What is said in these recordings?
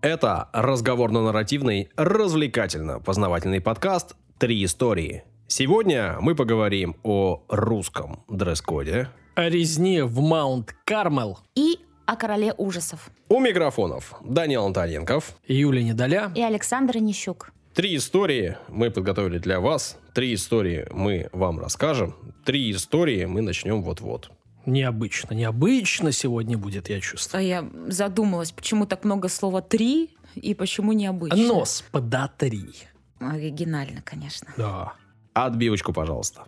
Это разговорно-нарративный, развлекательно-познавательный подкаст «Три истории». Сегодня мы поговорим о русском дресс-коде. О резне в Маунт Кармел. И о короле ужасов. У микрофонов Данил Антоненков. Юлия Недоля. И Александр Нищук. Три истории мы подготовили для вас. Три истории мы вам расскажем. Три истории мы начнем вот-вот. Необычно, необычно сегодня будет, я чувствую. А я задумалась, почему так много слова «три» и почему необычно. Нос пода три. Оригинально, конечно. Да. Отбивочку, пожалуйста.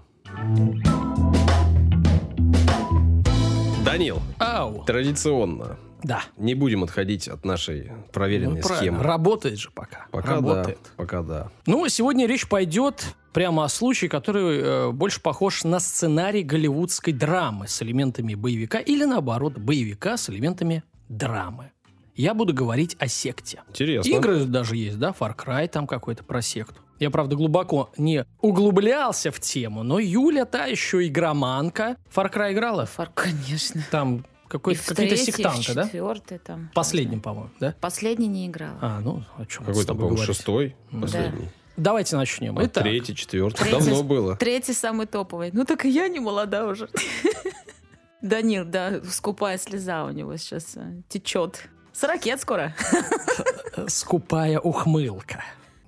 Данил, Ау. традиционно Да. не будем отходить от нашей проверенной Ну, правильно. схемы. Работает же пока. Пока Работает. да, пока да. Ну, сегодня речь пойдет прямо о случае, который э, больше похож на сценарий голливудской драмы с элементами боевика или, наоборот, боевика с элементами драмы. Я буду говорить о секте. Интересно. Игры даже есть, да, Far Cry там какой-то про секту. Я, правда, глубоко не углублялся в тему, но Юля та еще игроманка. Far Cry играла? Фар, конечно. Там И какой-то, какие-то третий, сектанты, да? четвертый там. Последним, по-моему, да? Последний не играла. А, ну, о чем Какой с там, тобой по-моему, шестой, последний. Давайте начнем. А Итак, третий, четвертый. Третий. Давно было. Третий самый топовый. Ну так и я не молода уже. Данил, да, скупая слеза у него сейчас э, течет. С ракет скоро. скупая ухмылка,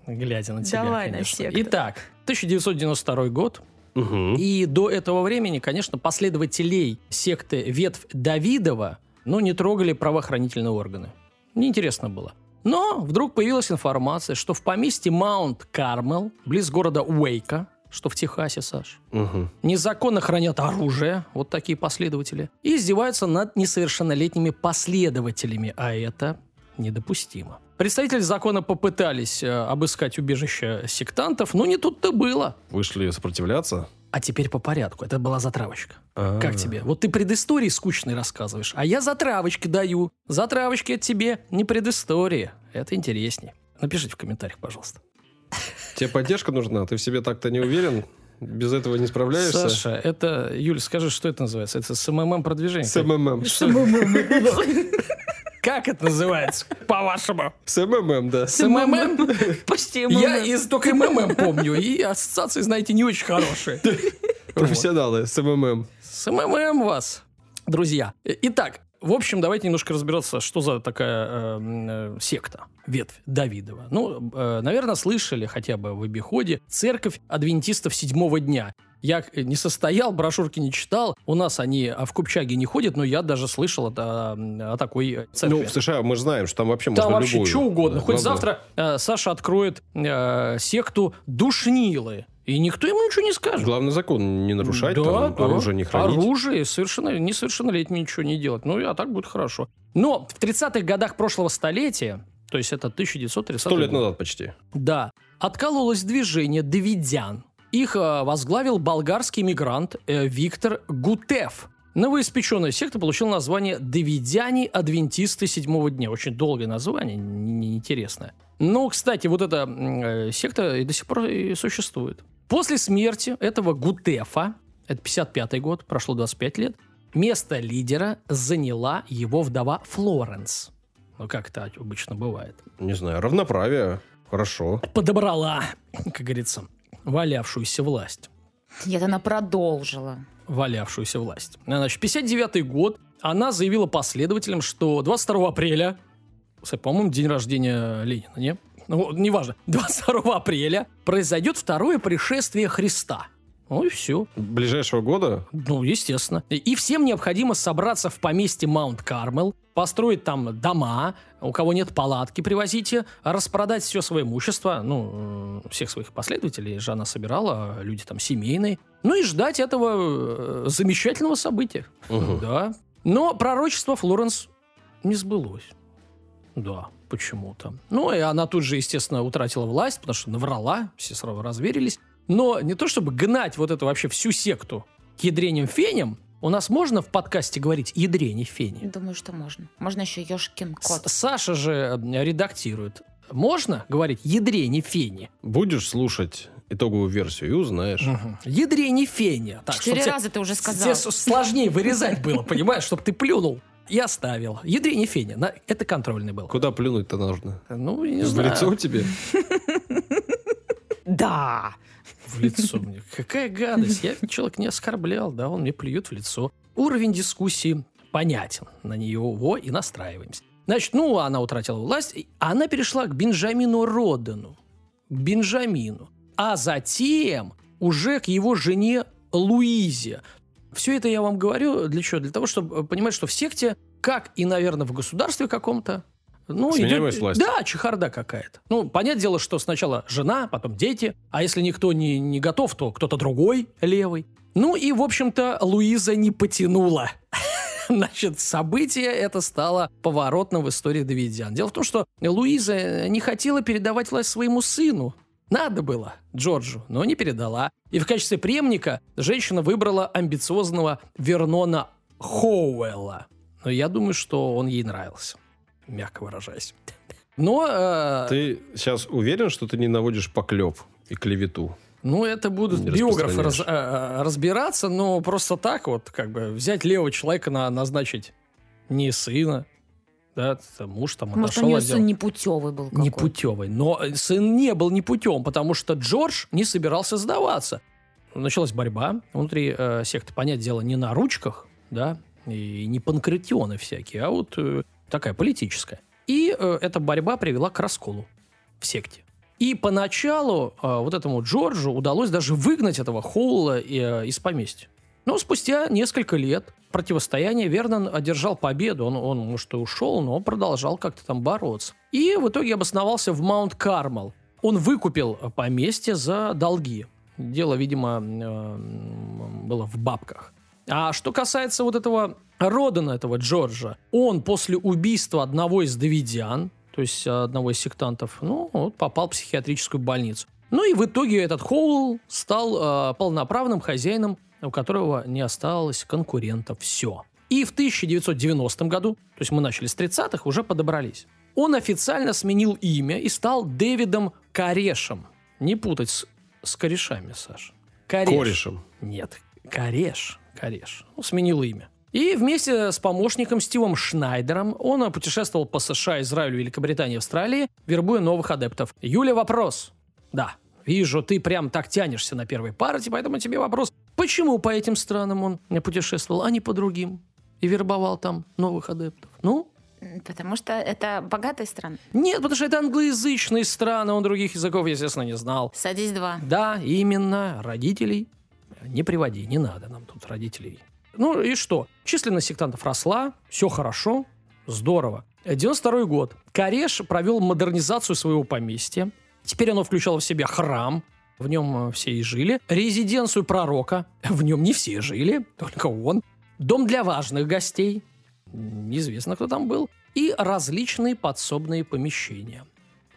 глядя на тебя, Давай на конечно. секту. Итак, 1992 год. Мгм. И до этого времени, конечно, последователей секты Ветвь Давидова, ну, не трогали правоохранительные органы. Неинтересно было. Но вдруг появилась информация, что в поместье Маунт Кармел, близ города Уэйка, что в Техасе, Саш, Мгм. незаконно хранят оружие, вот такие последователи, и издеваются над несовершеннолетними последователями, а это недопустимо. Представители закона попытались э, обыскать убежище сектантов, но не тут-то было. Вышли сопротивляться. А теперь по порядку. Это была затравочка. А. Как тебе? Вот ты предыстории скучные рассказываешь, а я затравочки даю. Затравочки от тебе, не предыстории. Это интереснее. Напишите в комментариях, пожалуйста. Тебе поддержка нужна? Ты в себе так-то не уверен? Без этого не справляешься? Саша, это... Юль, скажи, что это называется? Это СММ продвижение? МММ. Как это называется, по-вашему? С МММ, да. С МММ? Почти Я МММ. из только МММ помню, и ассоциации, знаете, не очень хорошие. Профессионалы, с МММ. С МММ вас, друзья. Итак, в общем, давайте немножко разбираться, что за такая э, м, э, секта, ветвь Давидова. Ну, э, наверное, слышали хотя бы в обиходе церковь адвентистов седьмого дня. Я э, не состоял, брошюрки не читал. У нас они а, в Купчаге не ходят, но я даже слышал это, м, о такой э, церкви. Ну, в США мы же знаем, что там вообще Там можно вообще любую. что угодно. Да, Хоть да. завтра э, Саша откроет э, секту душнилы. И никто ему ничего не скажет. Главный закон не нарушать, Да, там, да. оружие не хранить. Оружие совершенно, несовершеннолетним ничего не делать. Ну, а так будет хорошо. Но в 30-х годах прошлого столетия, то есть это 1930 Сто лет год, назад почти. Да, откололось движение давидян. Их э, возглавил болгарский мигрант э, Виктор Гутев. Новоиспеченная секта получила название «Давидяне-адвентисты седьмого дня». Очень долгое название, неинтересное. Но, кстати, вот эта э, секта и до сих пор и существует. После смерти этого Гутефа, это 55 год, прошло 25 лет, место лидера заняла его вдова Флоренс. Ну, как это обычно бывает Не знаю, равноправие. Хорошо. подобрала, как говорится, валявшуюся власть. Нет, она продолжила. Валявшуюся власть. Значит, 59 год она заявила последователям, что 22 апреля, по-моему, день рождения Ленина, не? Ну, неважно, 22 апреля произойдет второе пришествие Христа. Ну и все. Ближайшего года Ну, естественно. И- всем необходимо собраться в поместье Маунт Кармел, построить там дома, у кого нет палатки, привозите, распродать все свое имущество, ну, э, всех своих последователей же она собирала, люди там семейные, ну и ждать этого э, замечательного события. Мгм. Да. Но пророчество Флоренс не сбылось. Да, почему-то. Ну, и она тут же, естественно, утратила власть, потому что наврала, все сразу разверились. Но не то чтобы гнать вот эту вообще всю секту к ядреням феням, у нас можно в подкасте говорить ядрени фени? Думаю, что можно. Можно еще Ешкин кот. С- Саша же редактирует. Можно говорить ядрени фени? будешь слушать итоговую версию и узнаешь. Ядрени фени. Так, Четыре чтоб тебе- раза ты уже тебе сказал. с- сложнее вырезать было, понимаешь, чтобы ты плюнул. И оставил. Ядрине фене. На- Это контрольный был. Куда плюнуть-то нужно? Ну, я не В знаю. лицо тебе? Да. В лицо мне. Какая гадость. Я человек не оскорблял, да, он мне плюет в лицо. Уровень дискуссии понятен. На него и настраиваемся. Значит, ну, она утратила власть, и она перешла к Бенджамину Родену. К Бенджамину. А затем уже к его жене Луизе. Все это я вам говорю для чего? Для того, чтобы понимать, что в секте, как и, наверное, в государстве каком-то, ну, идет- власти. Да, чехарда какая-то. Ну, понятное дело, что сначала жена, потом дети, а если никто не, не готов, то кто-то другой, левый. Ну и, в общем-то, Луиза не потянула. Значит, событие это стало поворотным в истории Давидиан. Дело в том, что Луиза не хотела передавать власть своему сыну. Надо было Джорджу, но не передала. И в качестве преемника женщина выбрала амбициозного Вернона Хоуэлла. Но я думаю, что он ей нравился, мягко выражаясь. Но, э, Ты сейчас уверен, что ты не наводишь поклеп и клевету? ну, это будут Не биографы раз- э, э, разбираться, но просто так вот, как бы, взять левого человека, на, назначить не сына, да, это муж там Может, у отошел нее от дел. сын непутевый был какой Непутевый. Но сын не был непутевым, потому что Джордж не собирался сдаваться. Началась борьба внутри э, секты. Понять дело не на ручках, да, и не панкратионы всякие, а вот э, такая политическая. И э, эта борьба привела к расколу в секте. И поначалу э, вот этому Джорджу удалось даже выгнать этого Хоула э, из поместья. Но спустя несколько лет противостояния Вернон одержал победу. Он, он, может, и ушел, но продолжал как-то там бороться. И в итоге обосновался в Маунт-Кармел. Он выкупил поместье за долги. Дело, видимо, э, было в бабках. А что касается вот этого Родена, этого Джорджа, он после убийства одного из давидиан, то есть одного из сектантов, ну, вот попал в психиатрическую больницу. Ну и в итоге этот Хоул стал э, полноправным хозяином, у которого не осталось конкурентов. Все. И в 1990 году, то есть мы начали с 30-х, уже подобрались. Он официально сменил имя и стал Дэвидом Корешем. Не путать с, с корешами, Саша. Кореш. Корешем. Нет, Кореш. Кореш. Ну, сменил имя. И вместе с помощником Стивом Шнайдером он путешествовал по США, Израилю, Великобритании, Австралии, вербуя новых адептов. Юля, вопрос. Да, вижу, ты прям так тянешься на первой партии, поэтому тебе вопрос. Почему по этим странам он путешествовал, а не по другим? И вербовал там новых адептов. Ну, Потому что это богатая страна. нет, потому что это англоязычные страны, он других языков, естественно, не знал. Садись два. Да, именно. Родителей не приводи, не надо нам тут родителей. Ну и что? Численность сектантов росла, все хорошо, здорово. 92 год. Кореш провел модернизацию своего поместья. Теперь оно включало в себя храм, в нем э, все и жили. Резиденцию пророка, в нем не все жили, только он. Дом для важных гостей, неизвестно, кто там был. И различные подсобные помещения.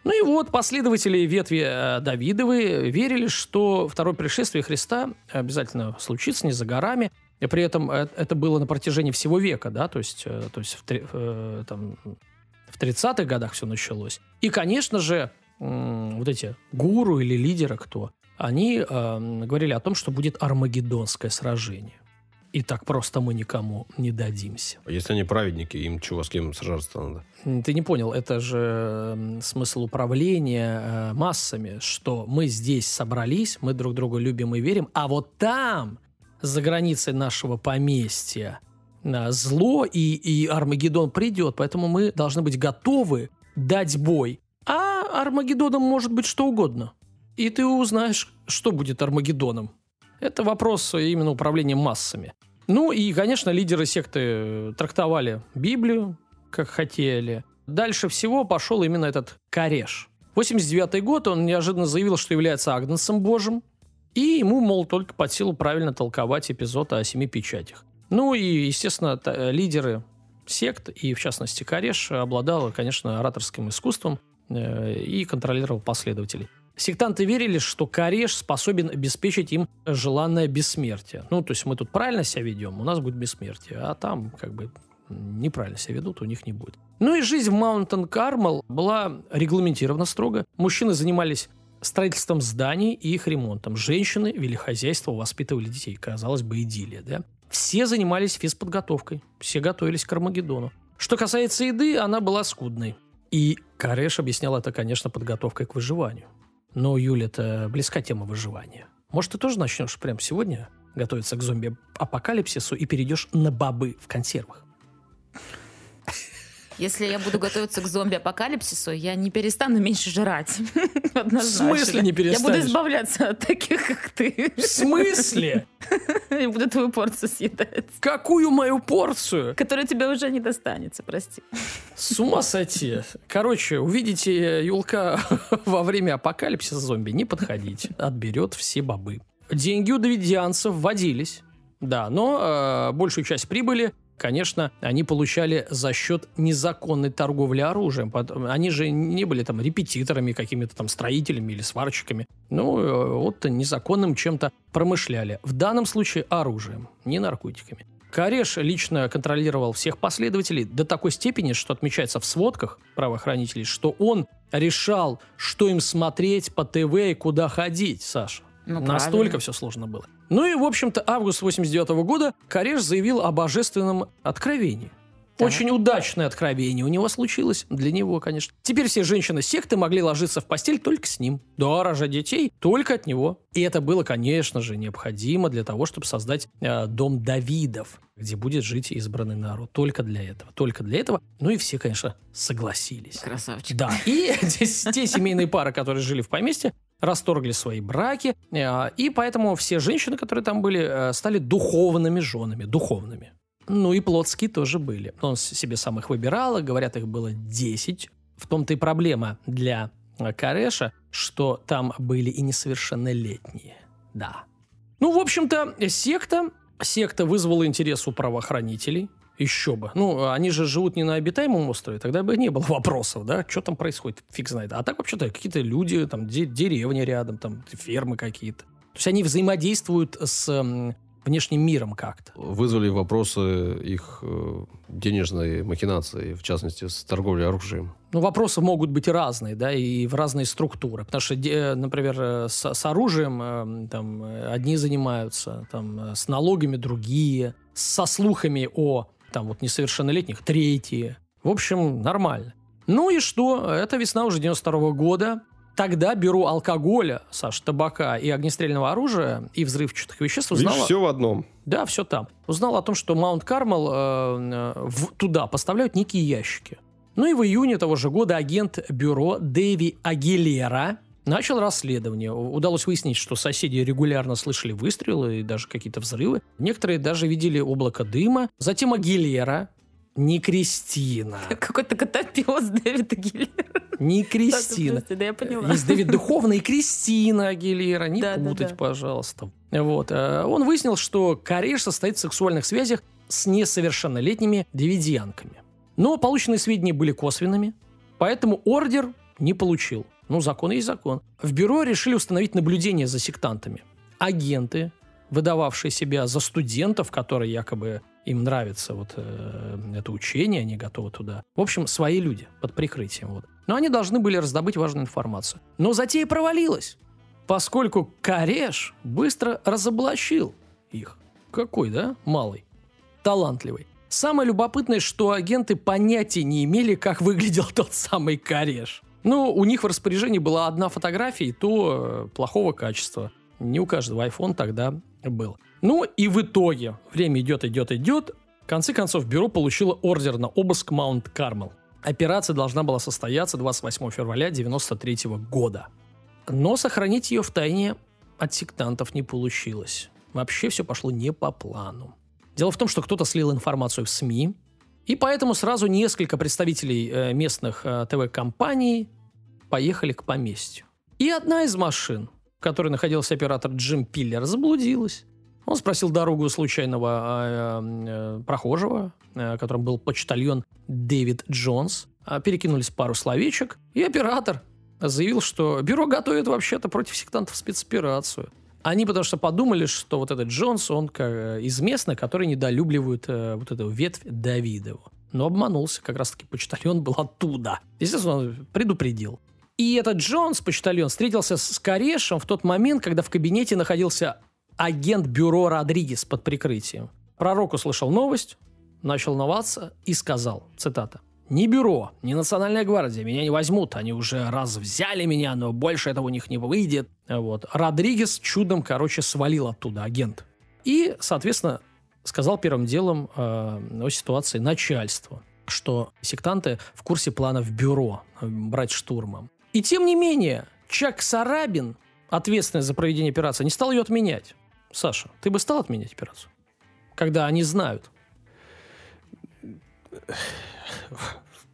Ну и вот последователи ветви э, Давидовы верили, что второе пришествие Христа обязательно случится не за горами. И при этом э, это было на протяжении всего века, да, то есть, то есть в, там, в 30-х годах все началось. И, конечно же, вот эти гуру или лидеры, кто, они э, говорили о том, что будет армагеддонское сражение. И так просто мы никому не дадимся. А Если они праведники, им чего, с кем сражаться надо? Ты не понял, это же смысл управления э, массами, что мы здесь собрались, мы друг друга любим и верим, а вот там, за границей нашего поместья, на зло и, и Армагеддон придет, поэтому мы должны быть готовы дать бой. А Армагеддоном может быть что угодно. И ты узнаешь, что будет Армагеддоном. Это вопрос именно управления массами. Ну и, конечно, лидеры секты э, трактовали Библию, как хотели. Дальше всего пошел именно этот Кореш. 89 год он неожиданно заявил, что является Агнцем Божьим, и ему, мол, только под силу правильно толковать эпизод о семи печатях. Ну и, естественно, т- лидеры сект, и в частности Кореш, обладал, конечно, ораторским искусством э, и контролировал последователей. Сектанты верили, что Кореш способен обеспечить им желанное бессмертие. Ну, то есть мы тут правильно себя ведем, у нас будет бессмертие, а там как бы неправильно себя ведут, у них не будет. Ну и жизнь в Маунтон Кармел была регламентирована строго. Мужчины занимались строительством зданий и их ремонтом. Женщины вели хозяйство, воспитывали детей. Казалось бы, идиллия, да? Все занимались физподготовкой, все готовились к Армагеддону. Что касается еды, она была скудной. И Кареш объяснял это, конечно, подготовкой к выживанию. Но, Юля, это близка тема выживания. Может, ты тоже начнешь прямо сегодня готовиться к зомби-апокалипсису и перейдешь на бобы в консервах? Если я буду готовиться к зомби-апокалипсису, я не перестану меньше жрать. В смысле не перестанешь? Я буду избавляться от таких, как ты. В смысле? Я буду твою порцию съедать. Какую мою порцию? Которая тебе уже не достанется, прости. С ума сойти. Короче, увидите Юлка во время апокалипсиса зомби, не подходите. Отберет все бобы. Деньги у давидианцев вводились. Да, но э, большую часть прибыли конечно, они получали за счет незаконной торговли оружием. Они же не были там репетиторами, какими-то там строителями или сварщиками. Ну, э, вот незаконным чем-то промышляли. В данном случае оружием, не наркотиками. Кареш лично контролировал всех последователей до такой степени, что отмечается в сводках правоохранителей, что он решал, что им смотреть по ТВ и куда ходить, Саша. Ну, Настолько правильно. все сложно было. Ну и, в общем-то, август 89 -го года Кареш заявил о божественном откровении. Так. Очень удачное откровение у него случилось. Для него, конечно. Теперь все женщины секты могли ложиться в постель только с ним. Да, рожать детей только от него. И это было, конечно же, необходимо для того, чтобы создать э, дом Давидов, где будет жить избранный народ. Только для этого. Только для этого. Ну и все, конечно, согласились. Красавчик. Да. И те семейные пары, которые жили в поместье, расторгли свои браки, э, и поэтому все женщины, которые там были, э, стали духовными женами, духовными. Ну и плотские тоже были. Он себе сам их выбирал, говорят, их было 10. В том-то и проблема для э, Кареша, что там были и несовершеннолетние. Да. Ну, в общем-то, секта, секта вызвала интерес у правоохранителей. Еще бы. Ну, они же живут не на обитаемом острове, тогда бы не было вопросов, да, что там происходит, фиг знает. А так вообще-то какие-то люди, там, деревни рядом, там, фермы какие-то. То есть они взаимодействуют с внешним миром как-то. Вызвали вопросы их э, денежной махинации, в частности, с торговлей оружием. Ну, вопросы могут быть разные, да, и в разные структуры. Потому что, например, с, с оружием э, там одни занимаются, там, с налогами другие, со слухами о там вот несовершеннолетних третьи. В общем, нормально. Ну и что? Это весна уже 92 -го года. Тогда бюро алкоголя, Саш, табака и огнестрельного оружия и взрывчатых веществ узнало... Видишь, все в одном. Да, все там. Узнал о том, что Маунт Кармел э, э, туда поставляют некие ящики. Ну и в июне того же года агент бюро Дэви Агилера начал расследование. Удалось выяснить, что соседи регулярно слышали выстрелы и даже какие-то взрывы. Некоторые даже видели облако дыма. Затем Агилера, не Кристина. Какой-то котопес Дэвид Агилера. Не Кристина. Да, я поняла. Есть Дэвид Духовный и Кристина Агилера. Не да, путать, да, да. пожалуйста. Вот. Э, он выяснил, что Кареш состоит в сексуальных связях с несовершеннолетними девидианками. Но полученные сведения были косвенными, поэтому ордер не получил. Ну, закон есть закон. В бюро решили установить наблюдение за сектантами. Агенты, выдававшие себя за студентов, которые якобы им нравится вот э, это учение, они готовы туда. В общем, свои люди под прикрытием. Вот. Но они должны были раздобыть важную информацию. Но затея провалилась, поскольку Кареш быстро разоблачил их. Какой, да? Малый. Талантливый. Самое любопытное, что агенты понятия не имели, как выглядел тот самый Кареш. Ну, у них в распоряжении была одна фотография, и то э, плохого качества. Не у каждого iPhone тогда был. Ну и в итоге время идет, идет, идет. В конце концов, бюро получило ордер на обыск Маунт Кармел. Операция должна была состояться 28 февраля 1993 года. Но сохранить ее в тайне от сектантов не получилось. Вообще все пошло не по плану. Дело в том, что кто-то слил информацию в СМИ, и поэтому сразу несколько представителей э, местных э, ТВ-компаний поехали к поместью. И одна из машин, в которой находился оператор Джим Пиллер, заблудилась. Он спросил дорогу у случайного э, э, прохожего, э, которым был почтальон Дэвид Джонс. А, перекинулись пару словечек, и оператор заявил, что бюро готовит вообще-то против сектантов спецоперацию. Они потому что подумали, что вот этот Джонс, он э, из местных, которые недолюбливают э, вот эту ветвь Давидову. Но обманулся, как раз-таки почтальон был оттуда. Естественно, он предупредил. И этот Джонс, почтальон, встретился с Корешем в тот момент, когда в кабинете находился агент бюро Родригес под прикрытием. Пророк услышал новость, начал новаться и сказал, цитата, «Ни бюро, ни национальная гвардия меня не возьмут. Они уже раз взяли меня, но больше этого у них не выйдет». Вот. Родригес чудом, короче, свалил оттуда, агент. И, соответственно, сказал первым делом э, о ситуации начальству, что сектанты в курсе планов бюро э, брать штурмом. И тем не менее, Чак Сарабин, ответственный за проведение операции, не стал ее отменять. Саша, ты бы стал отменять операцию? Когда они знают.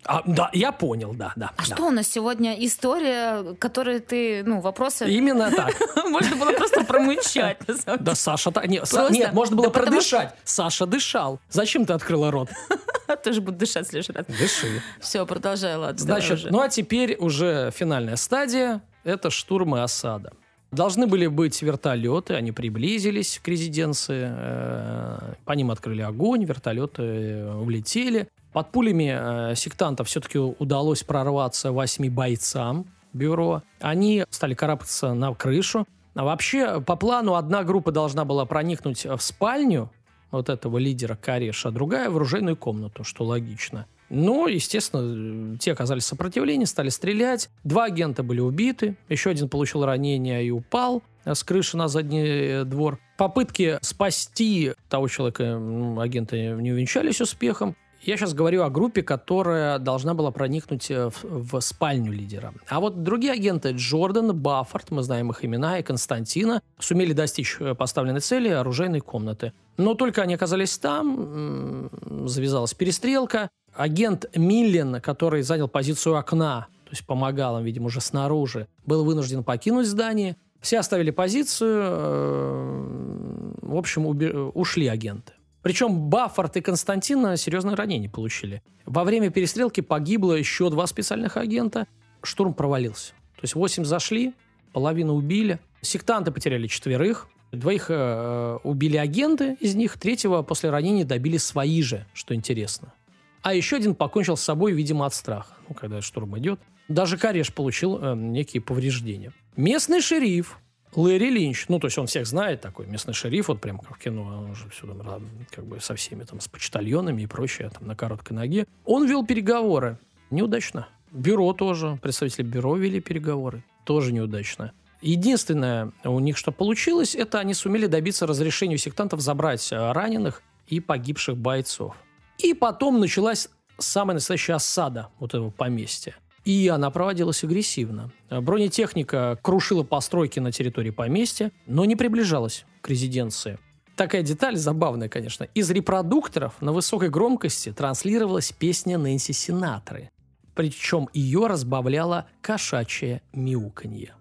А, да, я понял, да, да. А да. что у нас сегодня история, которую ты, ну, вопросы... Именно так. Можно было просто промычать. Да, Саша... Нет, можно было продышать. Саша дышал. Зачем ты открыла рот? Тоже буду дышать в следующий раз. Дыши. Все, продолжай, ладно. Значит, ну а теперь уже финальная стадия – это штурм и осада. Должны были быть вертолеты, они приблизились к резиденции, э, по ним открыли огонь, вертолеты э, улетели. Под пулями э, сектантов все-таки удалось прорваться восьми бойцам бюро. Они стали карабкаться на крышу. А вообще, по плану, одна группа должна была проникнуть в спальню вот этого лидера Кареша, а другая в оружейную комнату, что логично. Но, естественно, те оказались в сопротивлении, стали стрелять. Два агента были убиты, еще один получил ранение и упал э, с крыши на задний э, двор. Попытки спасти того человека агенты не увенчались успехом. Я сейчас говорю о группе, которая должна была проникнуть э, в, в спальню лидера. А вот другие агенты, Джордан, Баффорд, мы знаем их имена, и Константина, сумели достичь э, поставленной цели оружейной комнаты. Но только они оказались там, завязалась перестрелка. Агент Миллен, который занял позицию окна, то есть помогал им, видимо, уже снаружи, был вынужден покинуть здание. Все оставили позицию, э, в общем, ушли агенты. Причем Баффорд и Константин серьезные ранения получили. Во время перестрелки погибло еще два специальных агента. Штурм провалился. То есть восемь зашли, половину убили. Сектанты потеряли четверых. Двоих э, убили агенты из них, третьего после ранения добили свои же, что интересно. А еще один покончил с собой, видимо, от страха, ну, когда штурм идет. Даже Кореш получил э, некие повреждения. Местный шериф Лэри Линч, ну, то есть он всех знает, такой местный шериф, вот прям как в кино, он уже все там, как бы со всеми там, с почтальонами и прочее, там, на короткой ноге. Он вел переговоры. Неудачно. Бюро тоже, представители бюро вели переговоры. Тоже неудачно. Единственное у них, что получилось, это они сумели добиться разрешения у сектантов забрать э, раненых и погибших бойцов. И потом началась самая настоящая осада вот этого поместья. И она проводилась агрессивно. Бронетехника крушила постройки на территории поместья, но не приближалась к резиденции. Такая деталь забавная, конечно. Из репродукторов на высокой громкости транслировалась песня Нэнси Синатры. Причем ее разбавляло кошачье мяуканье.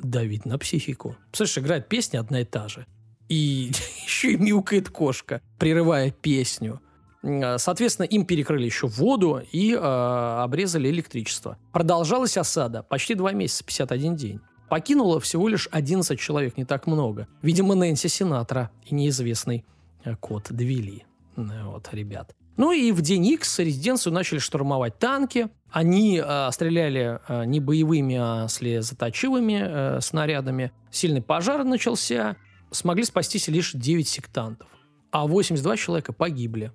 Давить на психику. Слышишь, играет песня одна и та же. И еще и мяукает кошка, прерывая песню. Э, Соответственно, им перекрыли еще воду и э, обрезали электричество. Продолжалась осада почти два месяца, 51 день. Покинуло всего лишь 11 человек, не так много. Видимо, Нэнси Синатра и неизвестный э, кот довели. Э, Вот, ребят. Ну и в день Икс резиденцию начали штурмовать танки. Они э, стреляли э, не боевыми, а слезоточивыми э, снарядами. Сильный пожар начался. Смогли спастись лишь 9 сектантов. А 82 человека погибли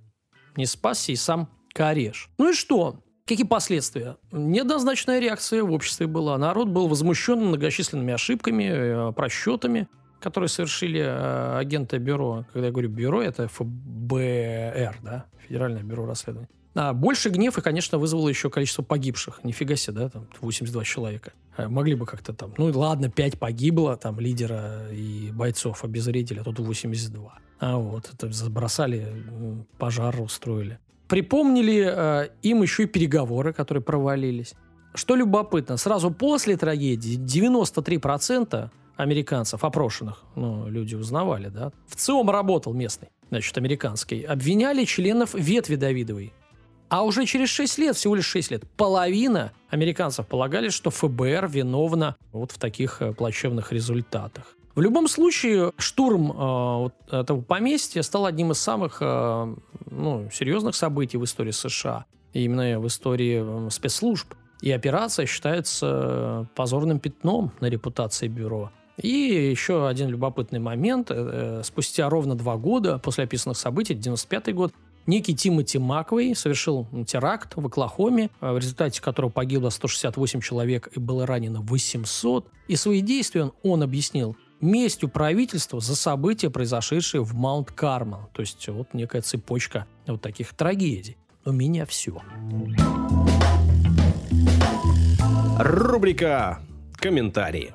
не спасся и сам Кореш. Ну и что? Какие последствия? Неоднозначная реакция в обществе была. Народ был возмущен многочисленными ошибками, э, просчетами, которые совершили э, агенты бюро. Когда я говорю бюро, это ФБР, да? Федеральное бюро расследований. А больше гнев и, конечно, вызвало еще количество погибших. Нифига себе, да, там 82 человека. Э, Могли бы как-то там, ну ладно, 5 погибло, там лидера и бойцов обезвредили, а тут 82. А вот, это забросали, пожар устроили. Припомнили э, им еще и переговоры, которые провалились. Что любопытно, сразу после трагедии 93% американцев, опрошенных, ну, люди узнавали, да, в ЦИОМ работал местный, значит, американский, обвиняли членов ветви Давидовой. А уже через 6 лет, всего лишь 6 лет, половина американцев полагали, что ФБР виновна вот в таких э, плачевных результатах. В любом случае, штурм э, вот этого поместья стал одним из самых э, ну, серьезных событий в истории США. Именно в истории э, спецслужб. И операция считается э, позорным пятном на репутации бюро. И еще один любопытный момент. Спустя ровно два года после описанных событий, 95 год, некий Тимоти Маквей совершил теракт в Оклахоме, э, в результате которого погибло 168 человек и было ранено 800. И свои действия он, он объяснил местью правительства за события, произошедшие в Маунт-Кармел. То есть вот некая цепочка вот таких трагедий. У меня все. Рубрика «Комментарии».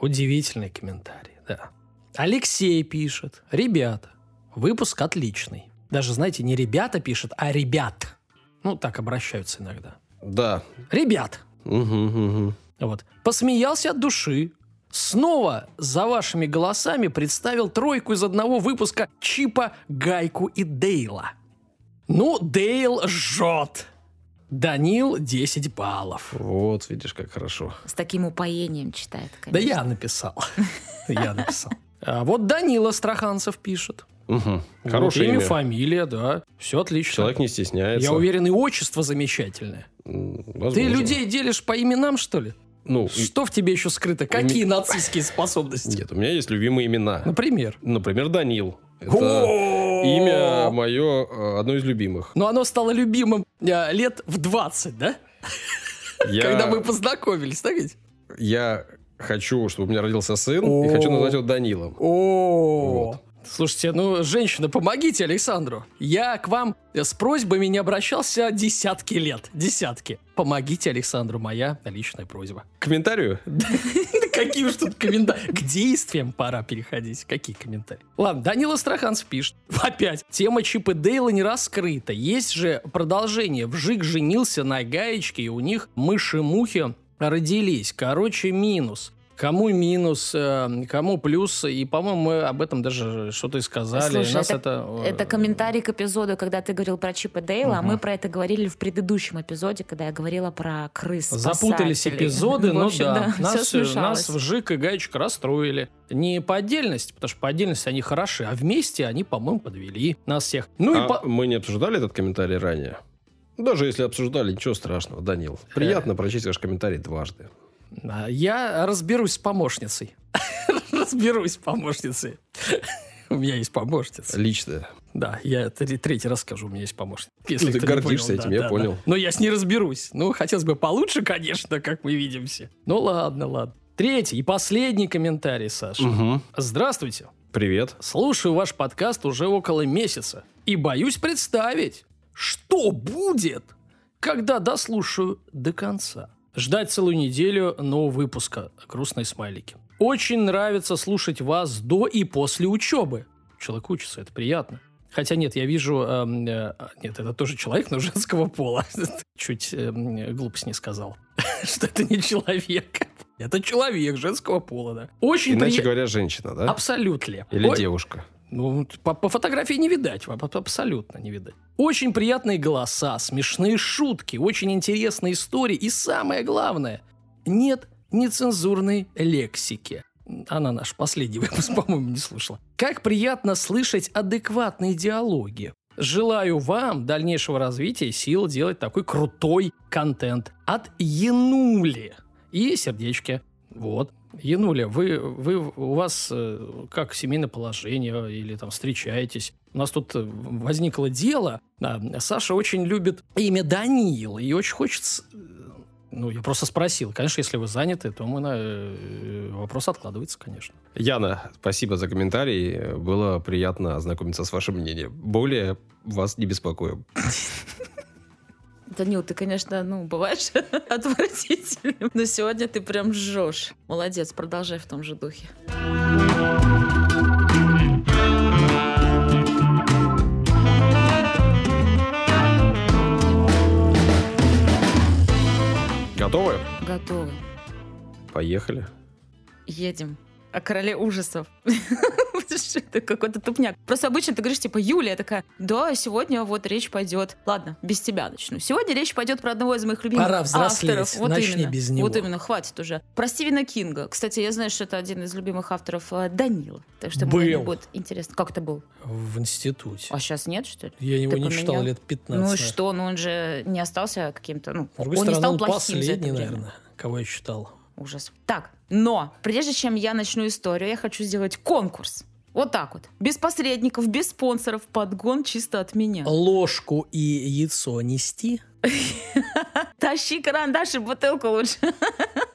Удивительный комментарий, да. Алексей пишет. Ребята, выпуск отличный. Даже, знаете, не ребята пишет, а ребят. Ну, так обращаются иногда. Да. Ребят. Мгм, мгм. Вот. Посмеялся от души. Снова за вашими голосами представил тройку из одного выпуска Чипа, Гайку и Дейла. Ну, Дейл жжет. Данил 10 баллов. Вот, видишь, как хорошо. С таким упоением читает, Да конечно. я написал. Я написал. А вот Данила Страханцев пишет. Вот Хорошее имя, имя. фамилия, да. Все отлично. Человек не стесняется. Я уверен, и отчество замечательное. М, Ты возможно. людей делишь по именам, что ли? Ну, и- Что в тебе еще скрыто? Какие нацистские способности? нет, у меня есть любимые имена. Например. Например, Данил. Это имя мое э, одно из любимых. Но оно стало любимым э, лет в 20, да? Я, Когда мы познакомились, так ведь? я хочу, чтобы у меня родился сын, и хочу назвать его Данилом. О, Вот. Слушайте, ну, женщина, помогите Александру. Я к вам с просьбами не обращался десятки лет. Десятки. Помогите Александру, моя личная просьба. К комментарию? Какие уж тут комментарии? К действиям пора переходить. Какие комментарии? Ладно, Данила Страханцев пишет. Опять. Тема Чипа Дейла не раскрыта. Есть же продолжение. Вжик женился на гаечке, и у них мыши-мухи родились. Короче, минус. Кому минус, э, кому плюс, и, по-моему, мы об этом даже что-то и сказали. Слушай, Нас это, э, это комментарий к эпизоду, когда ты говорил про Чипа Дейла, а Мгм. мы про это говорили в предыдущем эпизоде, когда я говорила про крыс. Запутались эпизоды, В но общем, да, нас, э, нас Вжик и Гаечка расстроили. Не по отдельности, потому что по отдельности они хороши, а вместе они, по-моему, подвели нас всех. Ну и А по... мы не обсуждали этот комментарий ранее? Даже если обсуждали, ничего страшного, Данил. Приятно прочесть ваш комментарий дважды. Я разберусь с помощницей. Разберусь с помощницей. У меня есть помощница. Лично. Да, я тр- третий раз скажу, у меня есть помощница. Ну, ты гордишься понял, этим, да, я да, понял. да. Но я с ней разберусь. Ну, хотелось бы получше, конечно, как мы видимся. Ну, ладно, ладно. Третий и последний комментарий, Саша. Мгм. Здравствуйте. Привет. Слушаю ваш подкаст уже около месяца и боюсь представить, что будет, когда дослушаю до конца. Ждать целую неделю нового выпуска. Грустные смайлики. Очень нравится слушать вас до и после учебы. Человек учится, это приятно. Хотя нет, я вижу... эм, э, нет, это тоже человек, но женского пола. Чуть эм, глупость не сказал. Что это не человек. Это человек женского пола, да. Очень Иначе приятно. говоря, женщина, да? Абсолютно. Или Ой, девушка. Ну, по, по фотографии не видать, абсолютно не видать. Очень приятные голоса, смешные шутки, очень интересные истории и самое главное, нет нецензурной лексики. Она наш последний выпуск, по-моему, не слушала. Как приятно слышать адекватные диалоги. Желаю вам дальнейшего развития и сил делать такой крутой контент от Янули. И сердечки. Вот. Януля, вы, вы, у вас э, как семейное положение или там встречаетесь? У нас тут э, возникло дело. А, Саша очень любит имя Даниил и очень хочется... э, Ну, я просто спросил. Конечно, если вы заняты, то мы на... э, вопрос откладывается, конечно. Яна, спасибо за комментарий. Было приятно ознакомиться с вашим мнением. Более вас не беспокоим. Данил, ты, конечно, ну, бываешь отвратительным, но сегодня ты прям жжешь. Молодец, продолжай в том же духе. Готовы? Готовы. Поехали. Едем. О короле ужасов. Это какой-то тупняк. Просто обычно ты говоришь, типа, Юлия такая, да, сегодня вот речь пойдет. Ладно, без тебя начну. Сегодня речь пойдет про одного из моих любимых Пора взрослеть. авторов. Вот Начни именно. без него. Вот именно, хватит уже. Про Стивена Кинга. Кстати, я знаю, что это один из любимых авторов э, Данила. Так что Был. мне будет интересно. Как это был? В институте. А сейчас нет, что ли? Я его Ты не читал лет 15. Ну и что? Ну он же не остался каким-то... Ну, С другой он не стороны, стал он плохим последний, наверное, кого я читал. ужас. Так, но прежде чем я начну историю, я хочу сделать конкурс. Вот так вот. Без посредников, без спонсоров. Подгон чисто от меня. Ложку и яйцо нести. Тащи карандаш и бутылку лучше.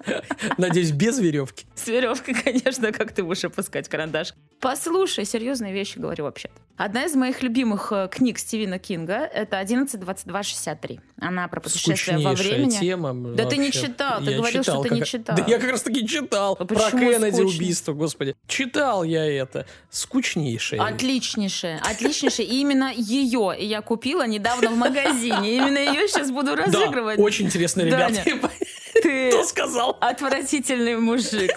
Надеюсь, без веревки. С веревкой, конечно, как ты будешь опускать карандаш. Послушай, серьезные вещи говорю вообще-то. Одна из моих любимых э, книг Стивена Кинга — это «11.22.63». Она про путешествие во Скучнейшая времени. тема. Да ты не вообще. читал, ты Я говорил, что ты не как- читал. Да я как раз таки читал. А Про Кеннеди скучно? убийство, господи. Читал я это. Скучнейшее. Отличнейшая, отличнейшая. И именно ее я купила недавно в магазине. Именно ее сейчас буду разыгрывать. очень интересно, ребята. Ты Кто сказал? отвратительный мужик.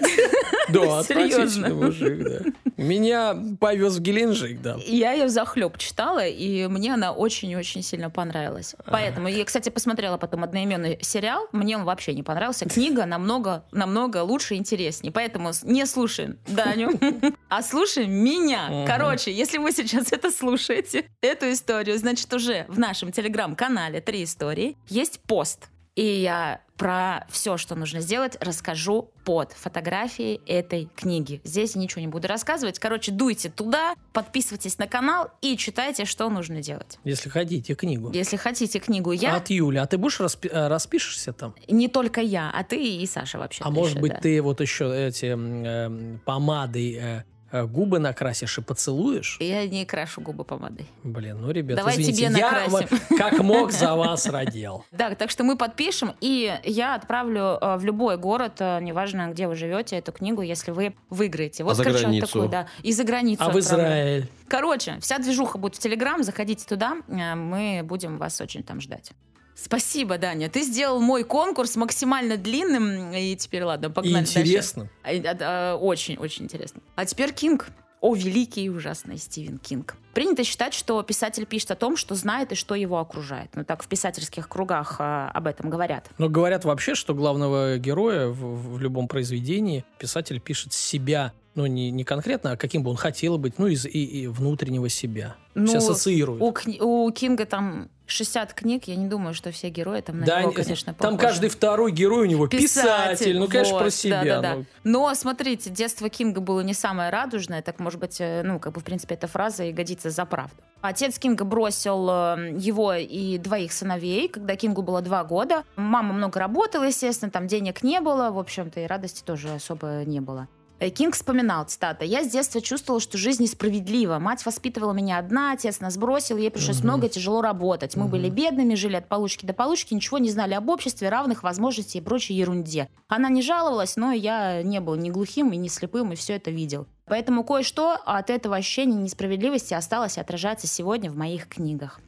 Да, отвратительный мужик, да. Меня повез в Геленджик, да. Я ее захлеб читала, и мне она очень-очень сильно понравилась. Поэтому я, кстати, посмотрела потом одноименный сериал. Мне он вообще не понравился. Книга намного, намного лучше и интереснее. Поэтому не слушаем Даню, а слушаем меня. Короче, если вы сейчас это слушаете, эту историю, значит, уже в нашем телеграм-канале «Три истории» есть пост. И я про все, что нужно сделать, расскажу под фотографией этой книги. Здесь я ничего не буду рассказывать. Короче, дуйте туда, подписывайтесь на канал и читайте, что нужно делать. Если хотите книгу. Если хотите книгу я, От Юли. А ты будешь распи- э, распишешься там? не только я, а ты и Саша вообще. А может быть, да. ты вот еще эти э, э, губы накрасишь и поцелуешь? Я не крашу губы помадой. Блин, ну, ребята, Давай извините, тебе я накрасим. вот как мог за вас родил. Да, так что мы подпишем, и я отправлю э, в любой город, э, неважно, где вы живете, эту книгу, если вы выиграете. Вот А за короче, границу? такой, да. И за границу. А в. Израиль? Короче, вся движуха будет в Телеграм, заходите туда, э, мы будем вас очень там ждать. Спасибо, Даня. Ты сделал мой конкурс максимально длинным. И теперь, ладно, И погнали дальше. интересно. А, а, а, Очень, очень интересно. А теперь Кинг. О, великий и ужасный Стивен Кинг. Принято считать, что писатель пишет о том, что знает и что его окружает. Ну, так в писательских кругах а, об этом говорят. Но говорят вообще, что главного героя в, в любом произведении писатель пишет себя, ну, не, не конкретно, а каким бы он хотел быть, ну, из и, и внутреннего себя. Ну, Все ассоциируют. У, кни- у Кинга там 60 книг, я не думаю, что все герои там на Да, него, не- конечно, там похожи. каждый второй герой у него писатель. Ну, конечно, вот, про себя. да-да-да. ну. Но смотрите, детство Кинга было не самое радужное, так может быть, э, ну, как бы, в принципе, эта фраза и годится за правду. Отец Кинга бросил э, его и двоих сыновей, когда Кингу было два года. Мама много работала, естественно, там денег не было, в общем-то, и радости тоже особо не было. Э, Кинг вспоминал, цитата, «Я с детства чувствовал, что жизнь несправедлива. Мать воспитывала меня одна, отец нас бросил, ей пришлось Мгм. много тяжело работать. Мы Мгм. были бедными, жили от получки до получки, ничего не знали об обществе, равных возможностей и прочей ерунде. Она не жаловалась, но я не был ни глухим и ни слепым, и все это видел. Поэтому кое-что от этого ощущения несправедливости осталось и отражается сегодня в моих книгах.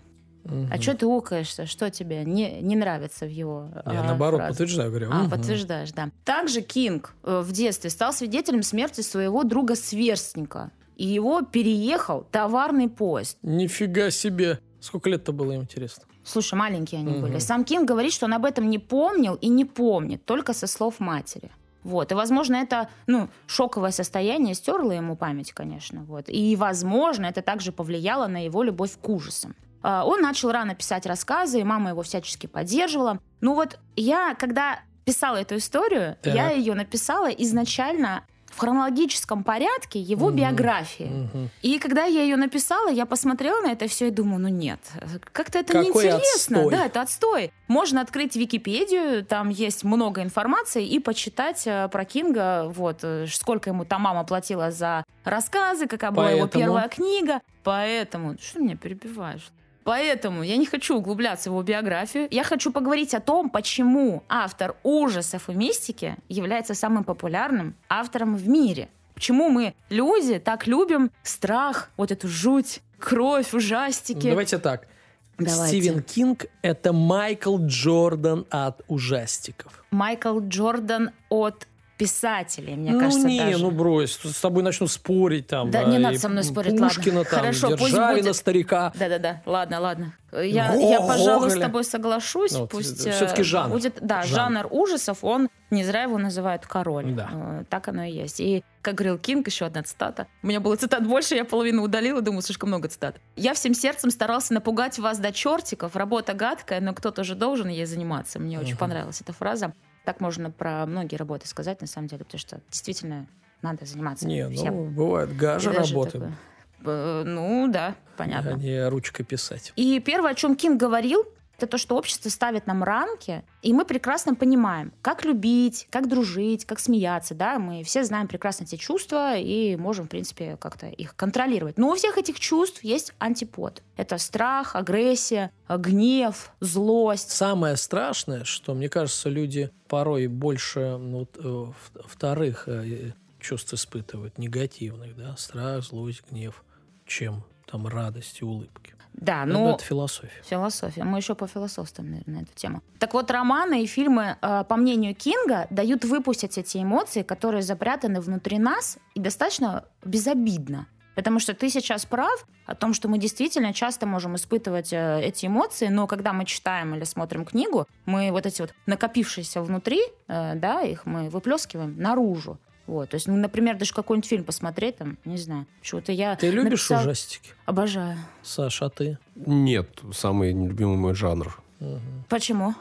Мгм. А что ты укаешься? Что тебе не, не нравится в его Я а, наоборот фразах? подтверждаю, говорю. А, мгм. подтверждаешь, да. Также Кинг э, в детстве стал свидетелем смерти своего друга-сверстника. И его переехал товарный поезд. Нифига себе. Сколько лет-то было им, интересно? Слушай, маленькие они Мгм. были. Сам Кинг говорит, что он об этом не помнил и не помнит, только со слов матери. Вот. И, возможно, это ну, шоковое состояние стерло ему память, конечно. Вот. И, возможно, это также повлияло на его любовь к ужасам. А, Он начал рано писать рассказы, и мама его всячески поддерживала. Ну вот я, когда писала эту историю, Так. я ее написала изначально в хронологическом порядке его Мгм. биографии. Мгм. И когда я ее написала, я посмотрела на это все и думаю, ну нет, как-то это Какой неинтересно. отстой. Да, это отстой. Можно открыть Википедию, там есть много информации, и почитать э, про Кинга, вот, э, сколько ему там мама платила за рассказы, какая была его Поэтому? первая книга. Поэтому... Что меня перебиваешь? Поэтому я не хочу углубляться в его биографию. Я хочу поговорить о том, почему автор ужасов и мистики является самым популярным автором в мире. Почему мы, люди, так любим страх, вот эту жуть, кровь, ужастики. Давайте так. Давайте. Стивен Кинг — это Майкл Джордан от ужастиков. Майкл Джордан от писателей, мне ну кажется, не, даже. ну брось, с тобой начну спорить там. Да, а, не надо со мной спорить, ладно. Пушкина там, Хорошо, пусть Державина, будет. старика. Да-да-да, ладно, ладно. Я, Го- я, пожалуй, с тобой соглашусь. Ну, Пусть э, всё-таки жанр. будет, да, Жанр. жанр. ужасов, он не зря его называют король. Да. Э, Так оно и есть. И как говорил Кинг, еще одна цитата. У меня было цитат больше, я половину удалила, думаю, слишком много цитат. Я всем сердцем старался напугать вас до чертиков. Работа гадкая, но кто-то же должен ей заниматься. Мне очень Мгм. понравилась эта фраза. Так можно про многие работы сказать, на самом деле, потому что действительно надо заниматься Не, всем. ну, бывает гажа работы, такое, э, Ну, да, понятно. а не ручкой писать. И первое, о чем Кинг говорил, это то, что общество ставит нам рамки, и мы прекрасно понимаем, как любить, как дружить, как смеяться, да, мы все знаем прекрасно эти чувства и можем, в принципе, как-то их контролировать. Но у всех этих чувств есть антипод. Это страх, агрессия, гнев, злость. Самое страшное, что, мне кажется, люди порой больше ну, э, вторых э, чувств испытывают, негативных, да, страх, злость, гнев, чем там радость и улыбки. Да, Ну, но это философия. Философия. Мы еще пофилософствуем, наверное, на эту тему. Так вот, романы и фильмы, э, по мнению Кинга, дают выпустить эти эмоции, которые запрятаны внутри нас, и достаточно безобидно. Потому что ты сейчас прав о том, что мы действительно часто можем испытывать э, эти эмоции, но когда мы читаем или смотрим книгу, мы вот эти вот накопившиеся внутри, э, да, их мы выплескиваем наружу. Вот, то есть, ну, например, даже какой-нибудь фильм посмотреть, там, не знаю, что-то я Ты любишь написала- ужастики? Обожаю. Саша, а ты? Нет, самый нелюбимый мой жанр. Почему?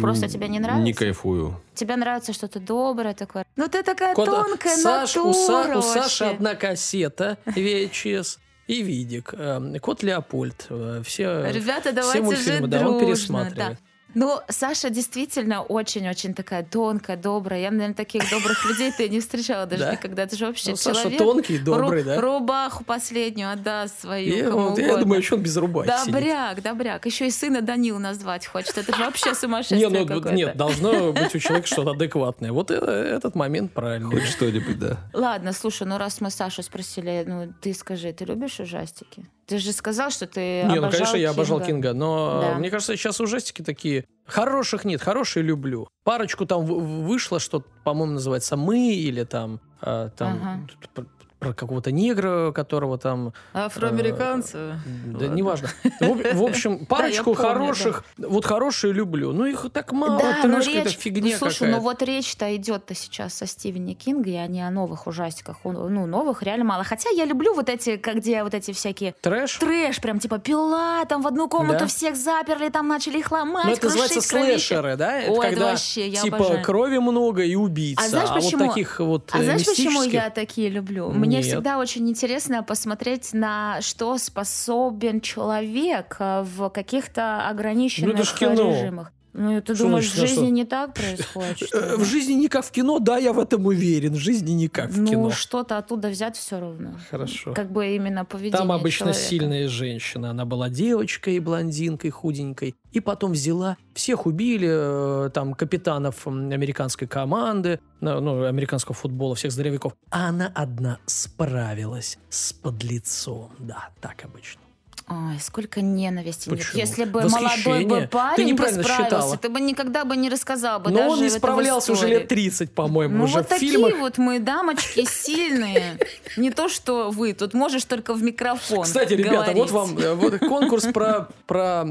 Просто тебе не нравится? Не кайфую. Тебе нравится что-то доброе такое. Ну ты такая Кот- тонкая Саш- у, натура Са- у Саши одна кассета VHS и видик. Э, Кот Леопольд. Э, Все, Ребята, все давайте мультфильмы, жить да, он дружно. пересматривает. да. Ну, Саша действительно очень-очень такая тонкая, добрая. Я, наверное, таких добрых людей ты не встречала даже Да? никогда. Это же вообще Ну, Саша человек. тонкий, добрый, да? Рубаху последнюю отдаст свою, я думаю, что он без рубахи. Добряк, добряк. Еще и сына Данил назвать хочет. Это же вообще сумасшествие Не, ну, нет, должно быть у человека что-то адекватное. Вот э- этот момент правильный. Хоть что-нибудь, да. Ладно, слушай, ну раз мы Сашу спросили, ну ты скажи, ты любишь ужастики? Ты же сказал, что ты Не, ну, конечно, я обожал Кинга. Кинга, но Да. мне кажется, сейчас ужастики такие... Хороших нет, хорошие люблю. Парочку там вышло, что, по-моему, называется «Мы» или там, э, там Ага. Про, какого-то негра, которого там... Афроамериканцы. Да, Ладно. неважно. В, в общем, парочку помню, хороших, вот хорошие люблю. Ну, их так мало, Да, но какая-то речь, фигня ну, слушай, ну вот речь-то идет-то сейчас со Стивени Кинга, и не о новых ужастиках. Ну, новых реально мало. Хотя я люблю вот эти, как где вот эти всякие Трэш? трэш, прям типа пила, там в одну комнату Да? всех заперли, там начали их ломать, Ну, это называется слэшеры, да? Это Ой, это когда вообще, я типа обожаю. крови много и убийца. А знаешь, почему? вот таких вот А э, знаешь, почему я такие люблю? Мне Нет. всегда очень интересно посмотреть на что способен человек э, в каких-то ограниченных Ну, это ж кино. режимах. Ну, ты Что думаешь, значит, в жизни что? не так происходит? что Э? В жизни не как в кино, да, я в этом уверен. В жизни не как в ну, кино. что-то оттуда взять все равно. Хорошо. Как бы именно поведение Там обычно человека. сильная женщина. Она была девочкой, блондинкой, худенькой. И потом взяла, всех убили, э, там, капитанов американской команды, ну, ну, американского футбола, всех здоровяков. А она одна справилась с подлецом. Да, так обычно. Ой, сколько ненависти. нет. Почему? Если бы Восхищение. молодой бы Ты парень бы неправильно справился, считала. ты бы никогда бы не рассказал бы Но даже он не справлялся уже лет 30, по-моему, Ну уже вот в такие фильмах. вот мы, дамочки, сильные. Не то, что вы. Тут можешь только в микрофон Кстати, ребята, вот вам э, конкурс про, про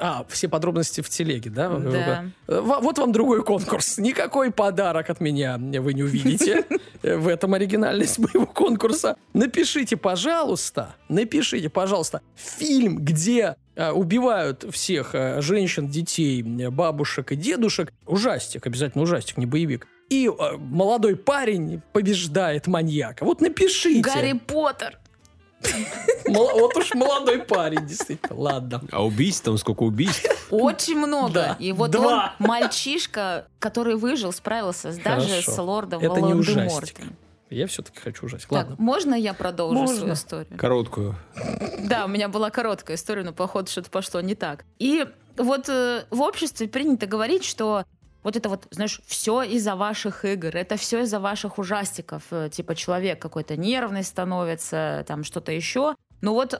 а, все подробности в телеге, да? Да. Э, во- Вот вам другой конкурс. Никакой подарок от меня вы не увидите. Э, В этом оригинальность моего конкурса. Напишите, пожалуйста, напишите, пожалуйста, фильм, где э, убивают всех э, женщин, детей, э, бабушек и дедушек. Ужастик, обязательно ужастик, не боевик. И э, молодой парень побеждает маньяка. Вот напишите. Гарри Поттер. Вот уж молодой парень, действительно. Ладно. А убийств там сколько убийств? Очень много. Да. И вот Два. он, мальчишка, который выжил, справился с- даже с лордом Волан-де-Мортом. Я все-таки хочу ужастик. Так, Ладно. можно я продолжу Можно. свою историю? Короткую. Да, у меня была короткая история, но походу что-то пошло не так. И вот э, в обществе принято говорить, что вот это вот, знаешь, все из-за ваших игр, это все из-за ваших ужастиков. Э, Типа человек какой-то нервный становится, там что-то еще. Но вот э,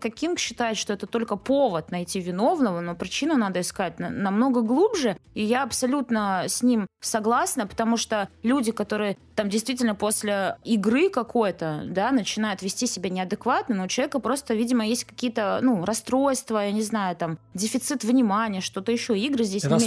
как Кинг считает, что это только повод найти виновного, но причину надо искать на- намного глубже. И я абсолютно с ним согласна, потому что люди, которые там действительно после игры какой-то, да, начинают вести себя неадекватно, но у человека просто, видимо, есть какие-то, ну, расстройства, я не знаю, там, дефицит внимания, что-то еще. Игры здесь не имеют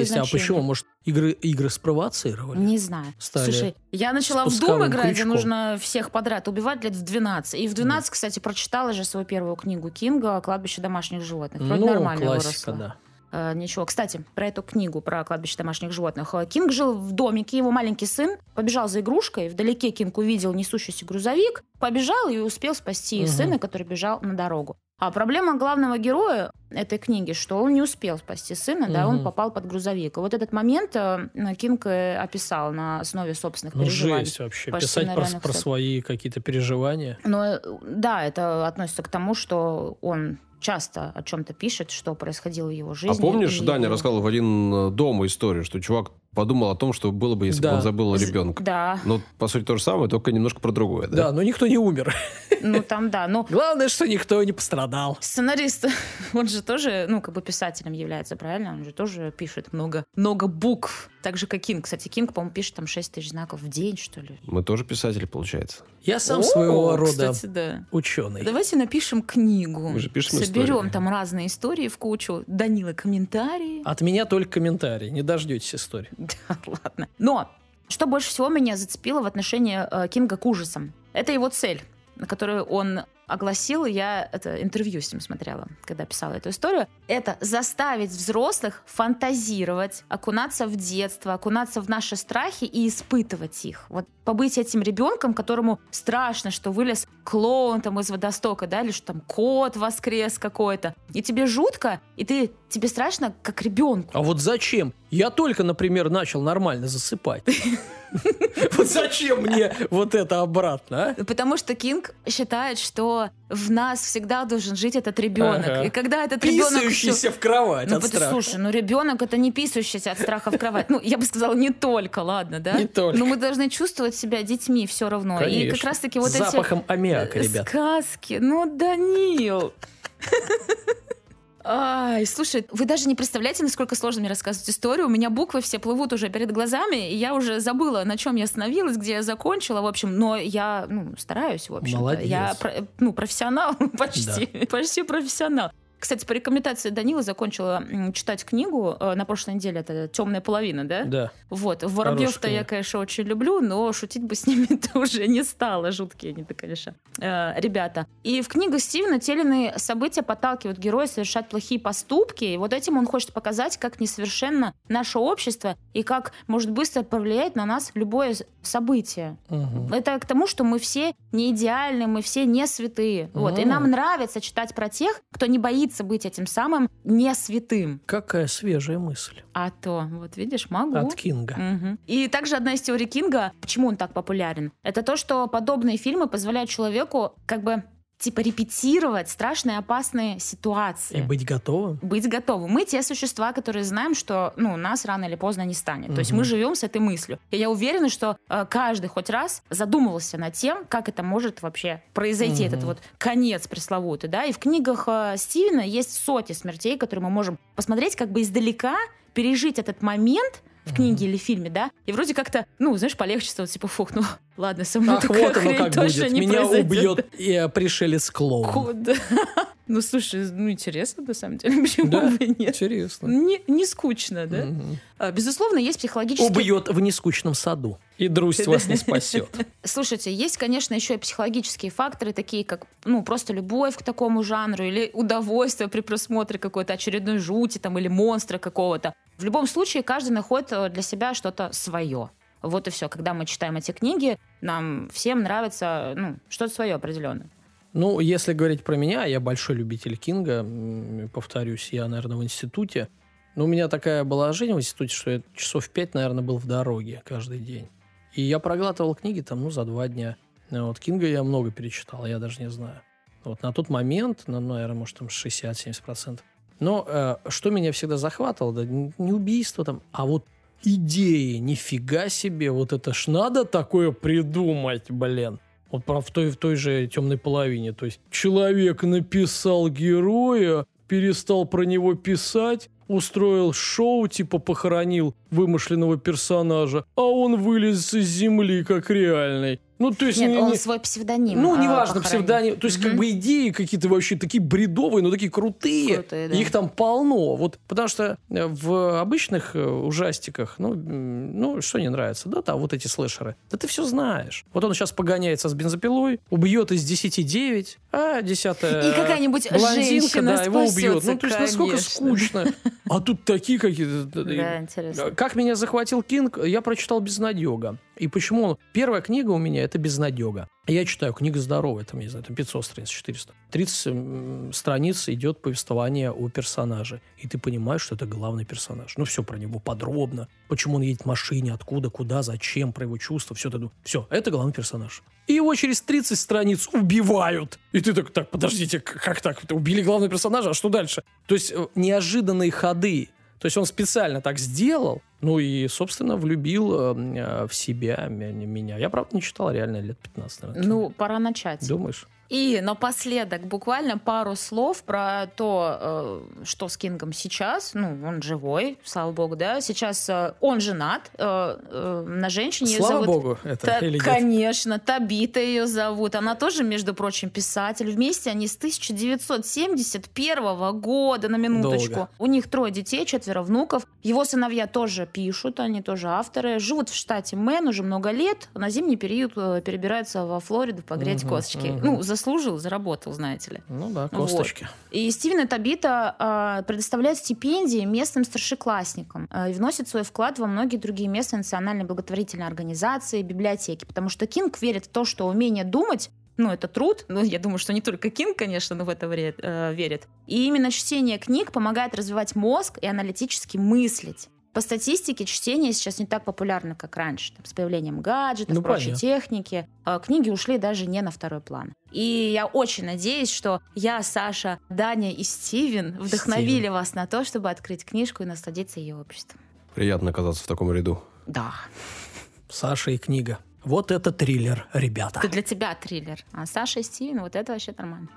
есть. А значения. почему? Может, игры, игры спровоцировали? Не знаю. Стали Слушай, я начала в Doom играть, где нужно всех подряд убивать лет в 12. И в 12, кстати, прочитала же свою первую книгу Кинга «Кладбище домашних животных». Вроде ну, нормально классика, выросла. да. Э, ничего. Кстати, про эту книгу, про кладбище домашних животных. Э, Кинг жил в домике, его маленький сын побежал за игрушкой, вдалеке Кинг увидел несущийся грузовик, побежал и успел спасти Мгм. сына, который бежал на дорогу. А проблема главного героя этой книги, что он не успел спасти сына, да, он попал под грузовик. И вот этот момент э, Кинг описал на основе собственных Ну, переживаний. жесть вообще. Писать про, про свои какие-то переживания. Э, да, это относится к тому, что он часто о чем-то пишет, что происходило в его А жизни. помнишь, и Даня рассказывал в один э, дом историю, что чувак подумал о том, что было бы, если Да. бы он забыл ребенка. Да, Ну, по сути, то же самое, только немножко про другое, Да, да? но никто не умер. ну там да, но Главное, что никто не пострадал. сценарист, он же тоже, ну, как бы писателем является, правильно? Он же тоже пишет много, много букв. Так же, как Кинг. Кстати, Кинг, по-моему, пишет там 6 тысяч знаков в день, что ли. Мы тоже писатели, получается. Я сам О, своего рода Кстати, да. ученый. Давайте напишем книгу. Мы же пишем Соберем истории. там разные истории в кучу. Данила комментарии. От меня только комментарий. Не дождетесь истории. Да, ладно. Но что больше всего меня зацепило в отношении э, Кинга к ужасам? Это его цель, на которую он огласил. Я это интервью с ним смотрела, когда писала эту историю. Это заставить взрослых фантазировать, окунаться в детство, окунаться в наши страхи и испытывать их. Вот побыть этим ребенком, которому страшно, что вылез клоун там из водостока, да, или что там кот воскрес какой-то. И тебе жутко, и ты, тебе страшно, как ребенку. А вот зачем? Я только, например, начал нормально засыпать. Вот зачем мне вот это обратно, а? Потому что Кинг считает, что в нас всегда должен жить этот ребенок. Ага. И когда этот ребенок... Писающийся в кровать Ну, от страха. слушай, ну ребенок это не писающийся от страха в кровать. Ну, я бы сказала, не только, ладно, да? Не только. Но мы должны чувствовать себя детьми все равно. И как Конечно. раз-таки вот С эти запахом аммиака, э, ребят. сказки. Ну, Данил. Ай, слушай, вы даже не представляете, насколько сложно мне рассказывать историю. У меня буквы все плывут уже перед глазами, и я уже забыла, на чем я остановилась, где я закончила, в общем. Но я, ну, стараюсь, в общем. Молодец. Я, ну, профессионал почти, почти профессионал. Кстати, по рекомендации Данила закончила читать книгу э, на прошлой неделе. Это «Темная половина», да? Да. Вот. Воробьев-то я, конечно, очень люблю, но шутить бы с ними-то уже не стало. Жуткие они-то, конечно, э, ребята. И в книгу Стивена те или иные события подталкивают героя совершать плохие поступки. И вот этим он хочет показать, как несовершенно наше общество и как может быстро повлиять на нас любое событие. Мгм. Это к тому, что мы все не идеальны, мы все не святые. Вот. И М. нам нравится читать про тех, кто не боится быть этим самым не святым. Какая свежая мысль. А то, вот видишь, могу. От Кинга. Мгм. И также одна из теорий Кинга, почему он так популярен, это то, что подобные фильмы позволяют человеку как бы типа репетировать страшные опасные И ситуации. быть готовым. Быть готовым. Мы те существа, которые знаем, что ну, нас рано или поздно не станет. То есть мы живем с этой мыслью. И я уверена, что э, каждый хоть раз задумывался над тем, как это может вообще произойти, Мгм. этот вот конец пресловутый. Да? И в книгах э, Стивена есть сотни смертей, которые мы можем посмотреть как бы издалека, пережить этот момент в книге или фильме, да, и вроде как-то, ну, знаешь, полегче стало, типа, фух, ну, ладно, со мной Ах, такая вот оно как будет. не Меня произойдет. убьет и э, пришелец клоун. Ну, слушай, ну, интересно, на самом деле, почему Да, бы нет? Интересно. Не, не скучно, да? А, Безусловно, есть психологические... Убьет в нескучном саду. И друсть вас не спасет. Слушайте, есть, конечно, еще и психологические факторы, такие как, ну, просто любовь к такому жанру или удовольствие при просмотре какой-то очередной жути там или монстра какого-то. В любом случае, каждый находит э, для себя что-то свое. Вот и все. Когда мы читаем эти книги, нам всем нравится, ну, что-то свое определенное. Ну, если говорить про меня, я большой любитель Кинга. Повторюсь, я, наверное, в институте. Но у меня такая была жизнь в институте, что я часов пять, наверное, был в дороге каждый день. И я проглатывал книги там, ну, за два дня. Ну, Вот Кинга я много перечитал, я даже не знаю. Вот на тот момент, ну, наверное, может, там 60-70%. Но э, что меня всегда захватывало, да, не убийство там, а вот идеи, нифига себе, вот это ж надо такое придумать, блин. Вот про в той, в той же темной половине. То есть человек написал героя, перестал про него писать, устроил шоу, типа похоронил вымышленного персонажа, а он вылез из земли как реальный. Ну, то есть... Нет, не- он не- свой псевдоним ну, а, неважно, похоронил. псевдоним. То есть, как Мгм. бы идеи какие-то вообще такие бредовые, но такие крутые. Крутые, да. Их там полно. Вот, потому что э, в обычных э, ужастиках, ну, ну, что не нравится, да, там вот эти слэшеры. Да ты все знаешь. Вот он сейчас погоняется с бензопилой, убьет из 10 9, а 10 И какая-нибудь блондинка, женщина да, его убьет. Ну, то есть, насколько конечно. скучно. А тут такие какие-то... Да, интересно. Как меня захватил Кинг, я прочитал «Безнадега». И почему? Первая книга у меня – это «Безнадега». Я читаю, книга здоровая, там, не знаю, там 500 страниц, 400. 30 м, страниц идет повествование о персонаже. И ты понимаешь, что это главный персонаж. Ну, все про него подробно. Почему он едет в машине, откуда, куда, зачем, про его чувства, все это. Все, это главный персонаж. И его через 30 страниц убивают. И ты так, так, подождите, как так? Убили главного персонажа, а что дальше? То есть э, неожиданные ходы. То есть он специально так сделал, ну и, собственно, влюбил э, э, в себя м- меня. Я, правда, не читал реально лет 15, наверное. Ну, пора начать. Думаешь? И напоследок буквально пару слов про то, э, что с Кингом сейчас. Ну, он живой, слава богу, да. Сейчас э, он женат э, на женщине. Слава зовут богу, это Та- или нет? конечно, Табита ее зовут. Она тоже, между прочим, писатель. Вместе они с 1971 года, на минуточку. Долго. У них трое детей, четверо внуков. Его сыновья тоже пишут, они тоже авторы. Живут в штате Мэн уже много лет. На зимний период перебираются во Флориду погреть Мгм, косточки. мгм. Ну, заслужил, заработал, знаете ли. Ну да, Вот. косточки. И Стивен Табита а, предоставляют стипендии местным старшеклассникам а, и вносят свой вклад во многие другие местные национальные благотворительные организации, библиотеки. Потому что Кинг верит в то, что умение думать ну, это труд. Ну, я думаю, что не только Кинг, конечно, но в это вре- э, верит. И именно чтение книг помогает развивать мозг и аналитически мыслить. По статистике, чтение сейчас не так популярно, как раньше. Там, с появлением гаджетов, Ну, прочей понятно. техники. а, Книги ушли даже не на второй план. И я очень надеюсь, что я, Саша, Даня и Стивен вдохновили вас на то, чтобы открыть книжку и насладиться ее обществом. Приятно оказаться в таком ряду. Да. Саша и книга. Вот это триллер, ребята. Это для тебя триллер. А Саша и Стивен, вот это вообще нормально.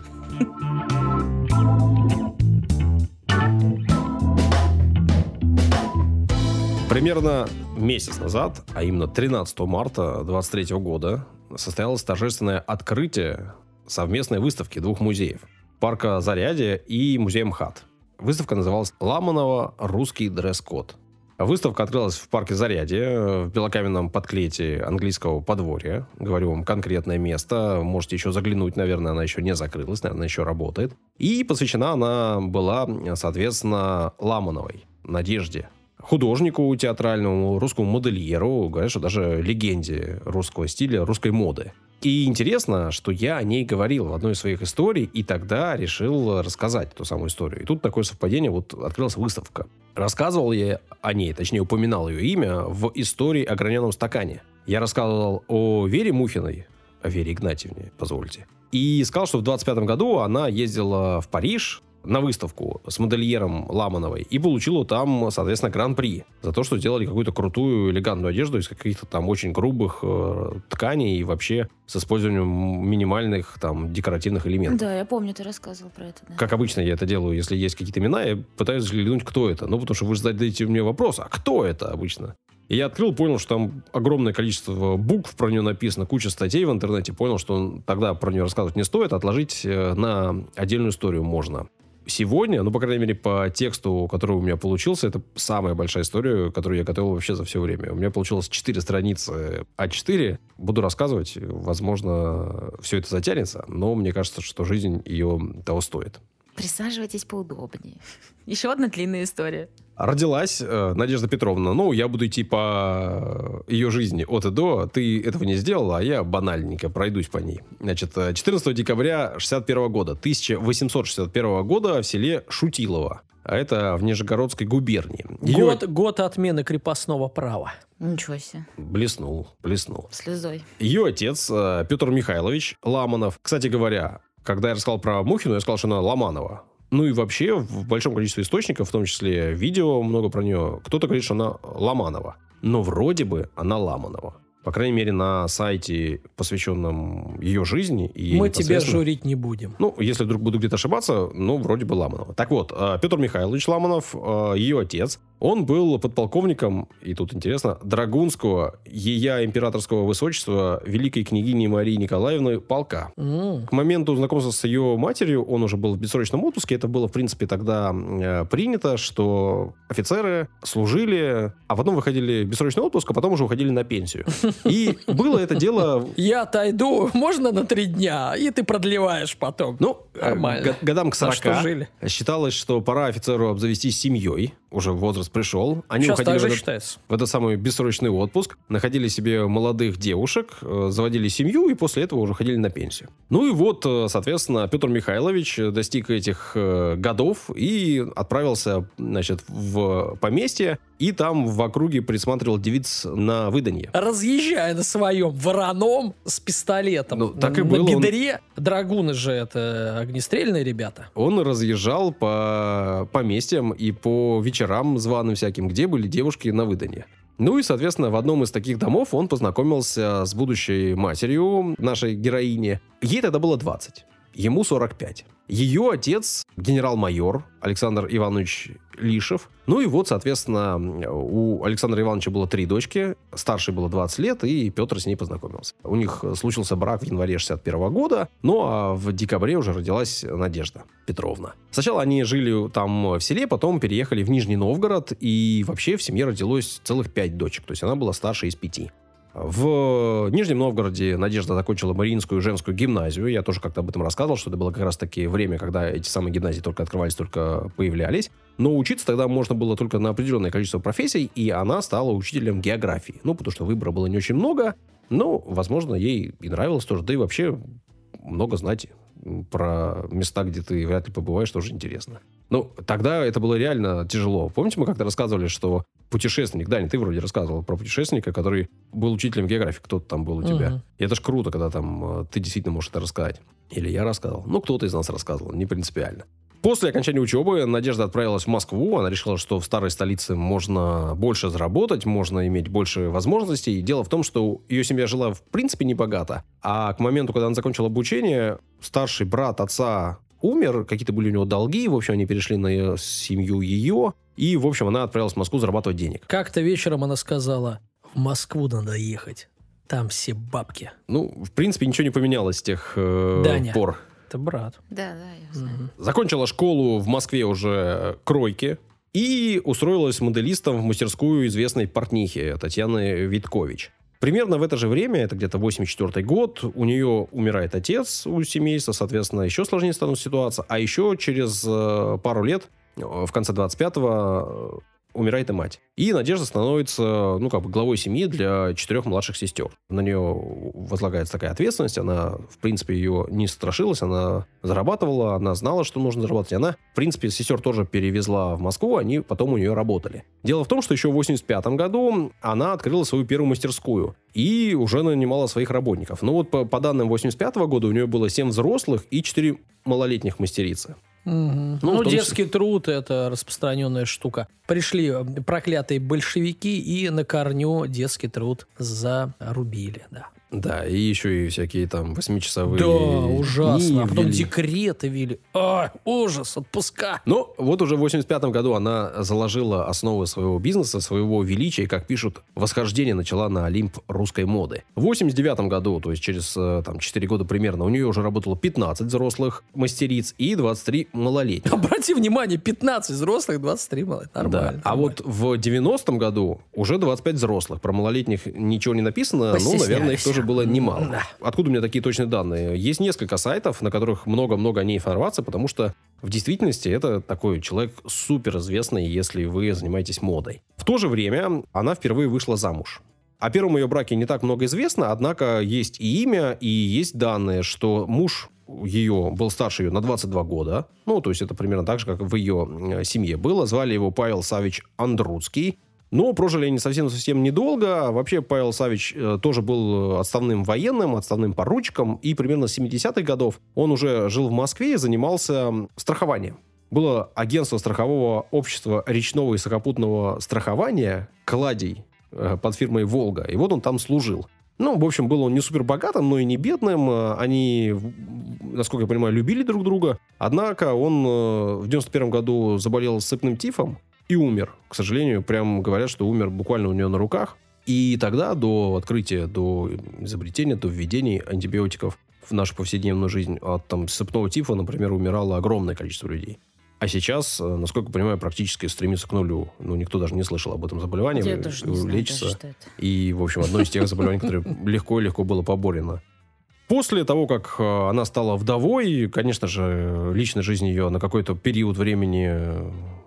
Примерно месяц назад, а именно 13 марта 23 года, состоялось торжественное открытие совместной выставки двух музеев. Парка Зарядье и музея МХАТ. Выставка называлась «Ламанова. Русский дресс-код». Выставка открылась в парке Зарядье, в белокаменном подклете английского подворья. Говорю вам конкретное место. Можете еще заглянуть, наверное, она еще не закрылась, наверное, еще работает. И посвящена она была, соответственно, Ламановой, Надежде. Художнику театральному, русскому модельеру, говорят, что даже легенде русского стиля, русской моды. И интересно, что я о ней говорил в одной из своих историй, и тогда решил рассказать ту самую историю. И тут такое совпадение, вот открылась выставка. Рассказывал я о ней, точнее упоминал ее имя в истории о граненом стакане. Я рассказывал о Вере Мухиной, о Вере Игнатьевне, позвольте. И сказал, что в 25 году она ездила в Париж на выставку с модельером Ламановой и получила там, соответственно, гран-при за то, что сделали какую-то крутую элегантную одежду из каких-то там очень грубых э, тканей и вообще с использованием минимальных там декоративных элементов. Да, я помню, ты рассказывал про это. да. Как обычно я это делаю, если есть какие-то имена, я пытаюсь взглянуть, кто это. Ну, потому что вы же задаете мне вопрос, а кто это обычно? И я открыл, понял, что там огромное количество букв про нее написано, куча статей в интернете. Понял, что тогда про нее рассказывать не стоит, отложить э, на отдельную историю можно. Сегодня, ну, по крайней мере, по тексту, который у меня получился, это самая большая история, которую я готовил вообще за все время. У меня получилось 4 страницы А4. Буду рассказывать. Возможно, все это затянется, но мне кажется, что жизнь ее того стоит. Присаживайтесь поудобнее. Еще одна длинная история. Родилась э, Надежда Петровна. Ну, я буду идти по ее жизни от и до. Ты этого не сделала, а я банальненько пройдусь по ней. Значит, э, 14 декабря 61 года, 1861 года в селе Шутилово. А это в Нижегородской губернии. Ее Год, год отмены крепостного права. Ничего себе. Блеснул, блеснул. Слезой. Ее отец э, Петр Михайлович Ламанов. Кстати говоря, когда я рассказал про Мухину, я сказал, что она Ломанова. Ну и вообще в большом количестве источников, в том числе видео много про нее, кто-то говорит, что она Ломанова. Но вроде бы она Ламанова. По крайней мере, на сайте, посвященном ее жизни. И Мы тебя журить не будем. ну, если вдруг буду где-то ошибаться, ну, вроде бы Ламанова. Так вот, э, Петр Михайлович Ламанов, э, ее отец, он был подполковником, и тут интересно, Драгунского, ея императорского высочества великой княгини Марии Николаевны полка. М, К моменту знакомства с ее матерью он уже был в бессрочном отпуске. Это было, в принципе, тогда э, принято, что офицеры служили, а потом выходили в бессрочный отпуск, а потом уже уходили на пенсию. И было это дело... Я отойду, можно на три дня, и ты продлеваешь потом. Ну, Нормально. г- годам к За 40 что жили? считалось, что пора офицеру обзавестись семьей. Уже возраст пришел. Они Сейчас уходили в этот, считается. в этот самый бессрочный отпуск, находили себе молодых девушек, э, заводили семью и после этого уже ходили на пенсию. Ну и вот, э, соответственно, Петр Михайлович достиг этих э, годов и отправился, значит, в поместье и там в округе присматривал девиц на выданье. Разъезжая на своем вороном с пистолетом. Ну, так и на было, он- бедре. Драгуны же это огнестрельные ребята. Он разъезжал по поместьям и по вечерам званым всяким, где были девушки на выданье. Ну и, соответственно, в одном из таких домов он познакомился с будущей матерью нашей героини. Ей тогда было 20, ему 45. Ее отец генерал-майор Александр Иванович Лишев. Ну и вот, соответственно, у Александра Ивановича было три дочки. Старшей было 20 лет, и Петр с ней познакомился. У них случился брак в январе 61 года, ну а в декабре уже родилась Надежда Петровна. Сначала они жили там в селе, потом переехали в Нижний Новгород, и вообще в семье родилось целых пять дочек, то есть она была старше из пяти. В Нижнем Новгороде Надежда закончила Мариинскую женскую гимназию. Я тоже как-то об этом рассказывал, что это было как раз-таки время, когда эти самые гимназии только открывались, только появлялись. Но учиться тогда можно было только на определенное количество профессий, и она стала учителем географии. Ну, потому что выбора было не очень много, но, возможно, ей и нравилось тоже. Да и вообще много знать про места, где ты вряд ли побываешь, тоже интересно. Ну, тогда это было реально тяжело. Помните, мы как-то рассказывали, что путешественник, Даня, ты вроде рассказывал про путешественника, который был учителем географии, кто-то там был у тебя. Мгм. И это ж круто, когда там э, ты действительно можешь это рассказать. Или я рассказывал. Ну, кто-то из нас рассказывал, не принципиально. После окончания учебы Надежда отправилась в Москву. Она решила, что в старой столице можно больше заработать, можно иметь больше возможностей. Дело в том, что ее семья жила в принципе небогато. А к моменту, когда она закончила обучение, старший брат отца умер, какие-то были у него долги, в общем, они перешли на ее- семью ее, и, в общем, она отправилась в Москву зарабатывать денег. Как-то вечером она сказала, в Москву надо ехать. Там все бабки. Ну, в принципе, ничего не поменялось с тех э, Даня. пор. Это брат. Да, да, я знаю. Мгм. Закончила школу в Москве уже кройки и устроилась моделистом в мастерскую известной портнихи Татьяны Виткович. Примерно в это же время, это где-то 84 год, у нее умирает отец у семейства, соответственно, еще сложнее становится ситуация. А еще через э, пару лет, э, в конце 25-го, э, умирает и мать. И Надежда становится, ну, как бы главой семьи для четырех младших сестер. На нее возлагается такая ответственность, она, в принципе, ее не страшилась, она зарабатывала, она знала, что нужно зарабатывать. Она, в принципе, сестер тоже перевезла в Москву, они потом у нее работали. Дело в том, что еще в 85 году она открыла свою первую мастерскую и уже нанимала своих работников. Ну вот по, по данным 85 года у нее было 7 взрослых и 4 малолетних мастерицы. Мгм. Ну, Ну, детский труд – это распространенная штука. Пришли э, проклятые большевики и на корню детский труд зарубили, да. Да, и еще и всякие там восьмичасовые Да, ужасно. А потом ввели. декреты ввели. А, ужас, отпуска. Но вот уже в 85 году она заложила основы своего бизнеса, своего величия, и, как пишут, восхождение начала на Олимп русской моды. В 89 году, то есть через э, там, 4 года примерно, у нее уже работало 15 взрослых мастериц и 23 малолетних. Обрати внимание, 15 взрослых, 23 малых. Да. Нормально. А вот в 90-м году уже 25 взрослых. Про малолетних ничего не написано, но, наверное, их Постеснялись. Тоже было немало. Да. Откуда у меня такие точные данные? Есть несколько сайтов, на которых много-много о ней информации, потому что в действительности это такой человек суперизвестный, если вы занимаетесь модой. В то же время она впервые вышла замуж. О первом ее браке не так много известно, однако есть и имя, и есть данные, что муж ее был старше ее на 22 года. Ну, то есть это примерно так же, как в ее э, семье было. Звали его Павел Савич Андруцкий. Но прожили они совсем-совсем недолго. Вообще Павел Савич э, тоже был э, отставным военным, отставным поручиком. И примерно с 70-х годов он уже жил в Москве и занимался страхованием. Было агентство страхового общества речного и сухопутного страхования «Кладий» э, под фирмой «Волга». И вот он там служил. Ну, в общем, был он не супер богатым, но и не бедным. Они, насколько я понимаю, любили друг друга. Однако он в 91 году заболел сыпным тифом и умер. К сожалению, прям говорят, что умер буквально у нее на руках. И тогда, до открытия, до изобретения, до введения антибиотиков в нашу повседневную жизнь от там, сыпного тифа, например, умирало огромное количество людей. А сейчас, э, насколько я понимаю, практически стремится к нулю. Ну, никто даже не слышал об этом заболевании. Я тоже не знаю лечится. даже, что это. И, в общем, одно из тех заболеваний, которое легко и легко было поборено. После того, как э, она стала вдовой, конечно же, личная жизнь ее на какой-то период времени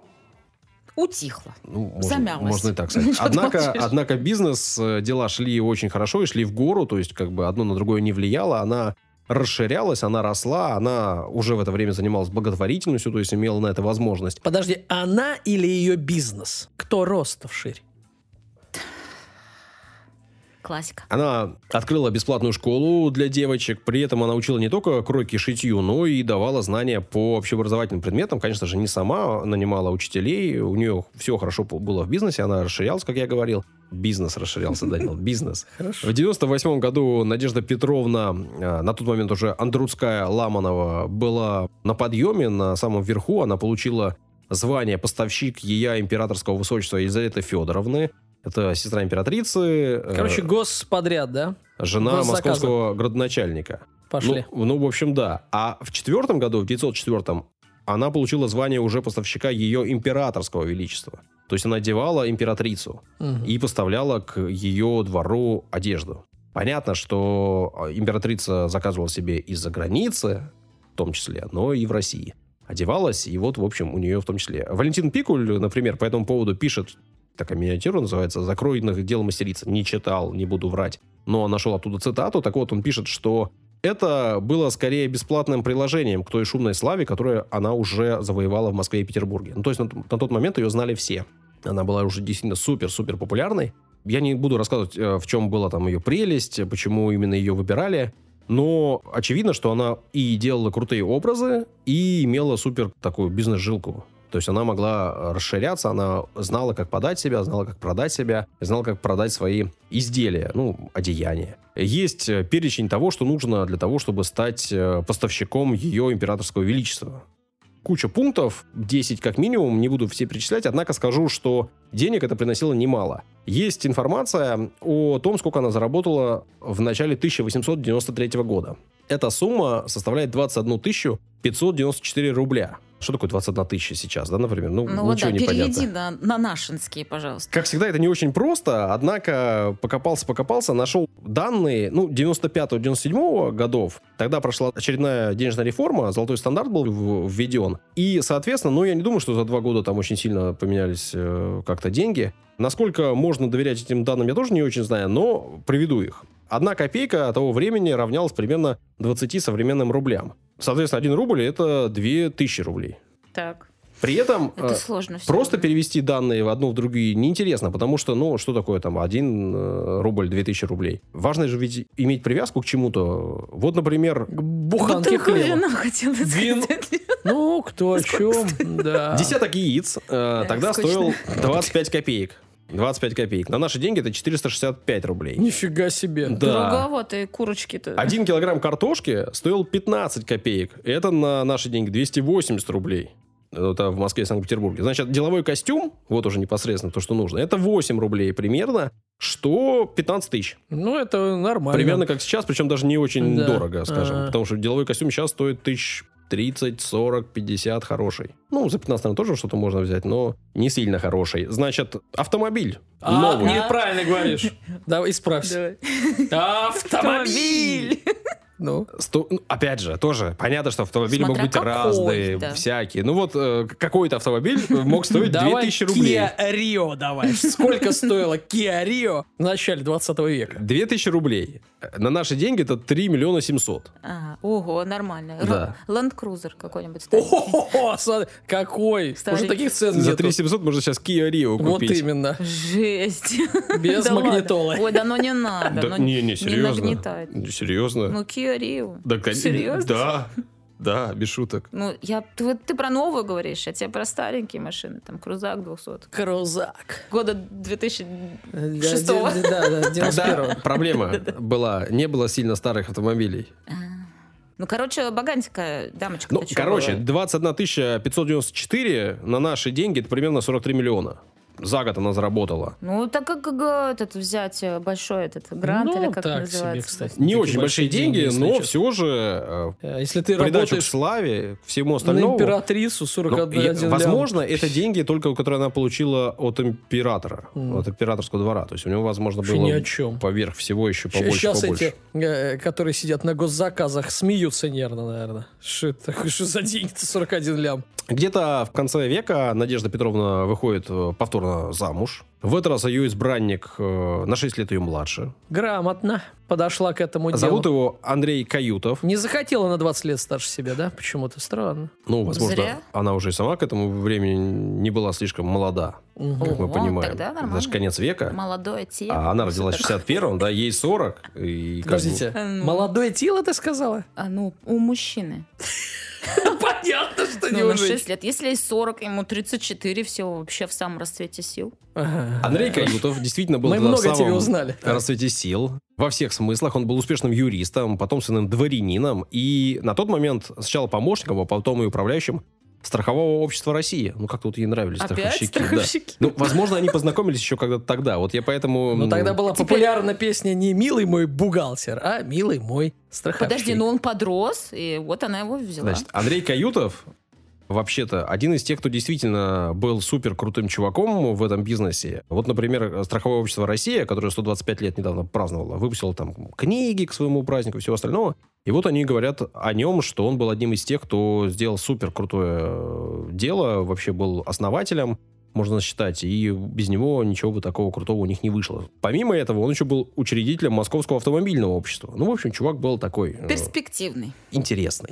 Утихла. ну, можно, Замялась. можно и так сказать. Однако, однако бизнес, э, дела шли очень хорошо и шли в гору, то есть как бы одно на другое не влияло, она расширялась, она росла, она уже в это время занималась благотворительностью, то есть имела на это возможность. Подожди, она или ее бизнес? Кто рос-то вширь? Классика. Она открыла бесплатную школу для девочек, при этом она учила не только кройке и шитью, но и давала знания по общеобразовательным предметам. Конечно же, не сама нанимала учителей, у нее все хорошо было в бизнесе, она расширялась, как я говорил. Бизнес расширялся, Данил, бизнес. Хорошо. В 98 году Надежда Петровна, а, на тот момент уже Андрудская Ламанова, была на подъеме, на самом верху. Она получила звание поставщик Ея императорского высочества Елизаветы Федоровны. Это сестра императрицы. э, Короче, господряд, да? жена госзаказа. московского градоначальника. Пошли. Ну, ну, в общем, да. А в четвертом году, в 904 она получила звание уже поставщика ее императорского величества. То есть она одевала императрицу Мгм. и поставляла к ее двору одежду. Понятно, что а, императрица заказывала себе из-за границы, в том числе, но и в России. Одевалась, и вот, в общем, у нее в том числе. Валентин Пикуль, например, по этому поводу пишет, такая миниатюра называется «Закройных дел мастерица». Не читал, не буду врать, но нашел оттуда цитату. Так вот, он пишет, что это было скорее бесплатным приложением к той шумной славе, которую она уже завоевала в Москве и Петербурге. Ну, то есть на, на тот момент ее знали все. Она была уже действительно супер-супер популярной. Я не буду рассказывать, э, в чем была там ее прелесть, почему именно ее выбирали. Но очевидно, что она и делала крутые образы, и имела супер такую бизнес-жилку. То есть она могла э, расширяться, она знала, как подать себя, знала, как продать себя, знала, как продать свои изделия, ну, одеяния. Есть э, перечень того, что нужно для того, чтобы стать э, поставщиком ее императорского величества. Куча пунктов, 10 как минимум, не буду все перечислять, однако скажу, что денег это приносило немало. Есть информация о том, сколько она заработала в начале 1893 года. Эта сумма составляет 21 594 рубля. Что такое 21 тысяча сейчас, да, например? Ну, Ну ничего да, не понятно. переведи на, на нашинские, пожалуйста. Как всегда, это не очень просто, однако покопался-покопался, нашел данные, ну, 95-97 годов. Тогда прошла очередная денежная реформа, золотой стандарт был введен. И, соответственно, ну, я не думаю, что за два года там очень сильно поменялись э, как-то деньги. Насколько можно доверять этим данным, я тоже не очень знаю, но приведу их. Одна копейка того времени равнялась примерно 20 современным рублям. Соответственно, один рубль – это 2000 рублей. Так. При этом Это э, сложно. Просто перевести данные в одну в другие неинтересно, потому что, ну, что такое там один э, рубль, 2000 рублей? Важно же ведь иметь привязку к чему-то. Вот, например, К буханке хлеба. хотела Вин-. Ну, кто о чем, да. десяток яиц э, тогда скучно. стоил 25 копеек. 25 копеек. На наши деньги это 465 рублей. Нифига себе. Да. Дороговатые курочки-то. Один килограмм картошки стоил 15 копеек. Это на наши деньги 280 рублей. Это в Москве и Санкт-Петербурге. Значит, деловой костюм, вот уже непосредственно то, что нужно, это 8 рублей примерно, что 15 тысяч. Ну, это нормально. Примерно как сейчас, причем даже не очень Да. дорого, скажем. Ага. Потому что деловой костюм сейчас стоит тысяч 30, 40, 50 хороший. Ну, за 15, наверное, тоже что-то можно взять, но не сильно хороший. Значит, автомобиль А, новый. неправильно говоришь. Давай, исправься. Автомобиль! Ну, Сто- ну, Опять же, тоже понятно, что автомобили Смотря могут быть какой, разные, да. всякие. Ну вот э, какой-то автомобиль мог стоить давай 2000 рублей. Kia Rio давай. Сколько стоила Kia Rio в начале 20 века? 2000 рублей. На наши деньги это 3 миллиона 700. Ага. Ого, нормально. Да. Ленд Крузер какой-нибудь. О, смотри, какой! Старенький. Уже таких цен За нету. 3 700 можно сейчас Kia Rio Вот купить. именно. Жесть. Без Да ладно. магнитолы. Ой, да ну не надо. Да, ну, не, не, серьезно. нагнетает. Серьезно? Ну, Kia Rio. да, конечно. серьезно? Да, да, без шуток. Ну, я, ты, ты про новую говоришь, я тебе про старенькие машины, там, Крузак 200. Крузак. Года 2000... Да, Да, да, Тогда 91 проблема была, не было сильно старых автомобилей. Ну, короче, багантика дамочка. Ну, короче, 21 594 на наши деньги это примерно 43 миллиона. За год она заработала Ну, так как э, этот взять э, большой этот грант, Ну, или как так себе, называется? кстати. не Такие очень большие деньги, если но честно. все же Э, Если ты придачу к работаешь славе, всему на остальному. императрицу Ну, 41 я- лям. возможно, это деньги только, которые она получила от императора, Мгм. от императорского двора. То есть у него, возможно, Вообще было ни о чем. поверх всего еще побольше, Сейчас побольше. эти, которые сидят на госзаказах, смеются нервно, наверное. Что это? Что за деньги-то 41 лям? Где-то в конце века Надежда Петровна выходит э, повторно замуж. В этот раз ее избранник э, на 6 лет ее младше. Грамотно подошла к этому Зовут делу. его Андрей Каютов. Не захотела на 20 лет старше себя, да? Почему-то странно. Ну, возможно, Зря. она уже и сама к этому времени не была слишком молода, Мгм. как мы О, понимаем. тогда Это нормально. же конец века. Молодое тело. А она родилась в 61-м, да, ей 40. И Подождите, Ну. молодое тело ты сказала? А, ну, у мужчины. Понятно, что Ну, на 6 лет. Если ей 40, ему 34, все вообще в самом расцвете сил. Андрей Каютов действительно был Мы много тебе самом узнали. расцвете сил. Во всех смыслах. Он был успешным юристом, потомственным дворянином. И на тот момент сначала помощником, а потом и управляющим страхового общества России. Ну, как-то вот ей нравились Опять страховщики. да. страховщики? Ну, возможно, они познакомились еще когда-то тогда. Вот я поэтому... Но м, тогда была Теперь- популярна песня не «Милый мой бухгалтер», а «Милый мой страховщик». Подожди, ну он подрос, и вот она его взяла. Значит, Андрей Каютов вообще-то один из тех, кто действительно был супер крутым чуваком в этом бизнесе. Вот, например, страховое общество «Россия», которое 125 лет недавно праздновало, выпустило там книги к своему празднику и всего остального. И вот они говорят о нем, что он был одним из тех, кто сделал супер крутое э, дело, вообще был основателем, можно считать, и без него ничего бы такого крутого у них не вышло. Помимо этого, он еще был учредителем Московского автомобильного общества. Ну, в общем, чувак был такой э, Перспективный. интересный.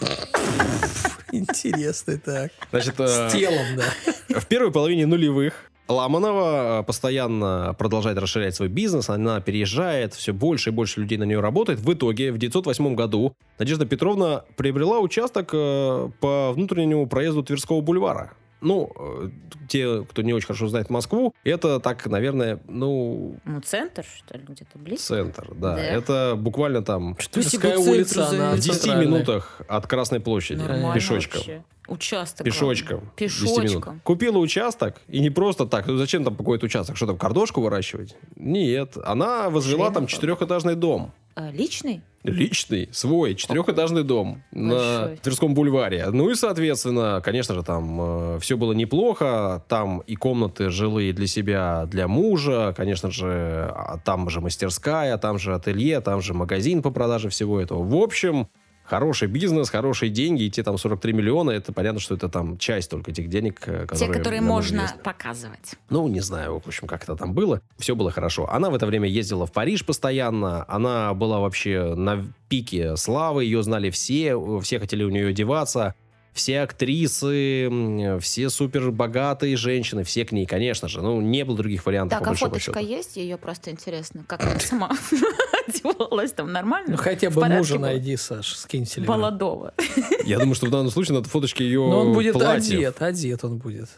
Интересно так. Значит, С э, телом, да. в первой половине нулевых Ламанова э, постоянно продолжает расширять свой бизнес, она переезжает, все больше и больше людей на нее работает. В итоге в 908 году Надежда Петровна приобрела участок э, по внутреннему проезду Тверского бульвара. Ну, э, те, кто не очень хорошо знает Москву, это так, наверное, ну, Ну, центр, что ли, где-то близко. центр, да. Да. Это буквально там Спасибо Тверская улица, она в 10 центральная. минутах от Красной площади. Нормально Пешочком. вообще. Участок. Пешочком. главное. 10 минут. Пешочком. Купила участок, и не просто так. Ну, зачем там какой-то участок? Что там, картошку выращивать? Нет. Она возвела Шейный там четырехэтажный дом. А, личный? Личный, свой, четырехэтажный дом на Большой. Тверском бульваре. Ну и, соответственно, конечно же, там все было неплохо. Там и комнаты жилые для себя, для мужа. Конечно же, а там же мастерская, там же ателье, там же магазин по продаже всего этого. В общем, хороший бизнес, хорошие деньги. И те там 43 миллиона, это понятно, что это там часть только этих денег, э, которые Те, которые можно известны. показывать. Ну, не знаю, в общем, как это там было. Все было хорошо. Она в это время ездила в Париж постоянно. Она была вообще на пике славы. Ее знали все. Все хотели у нее одеваться. Все актрисы, все супер богатые женщины, все к ней, конечно же. Ну, не было других вариантов, Так, по а фоточка счету. есть? Ее просто интересно. Как она сама одевалась там нормально? Ну хотя бы мужа найди, Саш, скинь телефон. Молодого. Я думаю, что в данном случае надо фоточки ее Но он будет одет, одет он будет.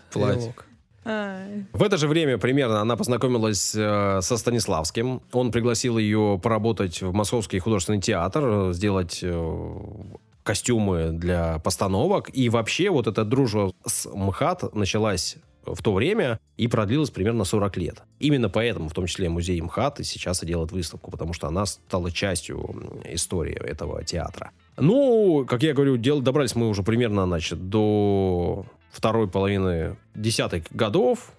Ай. В это же время примерно она познакомилась э, со Станиславским. Он пригласил ее поработать в Московский художественный театр, э, сделать э, костюмы для постановок. И вообще вот эта дружба с МХАТ началась в то время и продлилась примерно 40 лет. Именно поэтому, в том числе, музей МХАТ и сейчас и делает выставку, потому что она стала частью истории этого театра. Ну, как я говорю, дел, добрались мы уже примерно, значит, до второй половины десятых годов.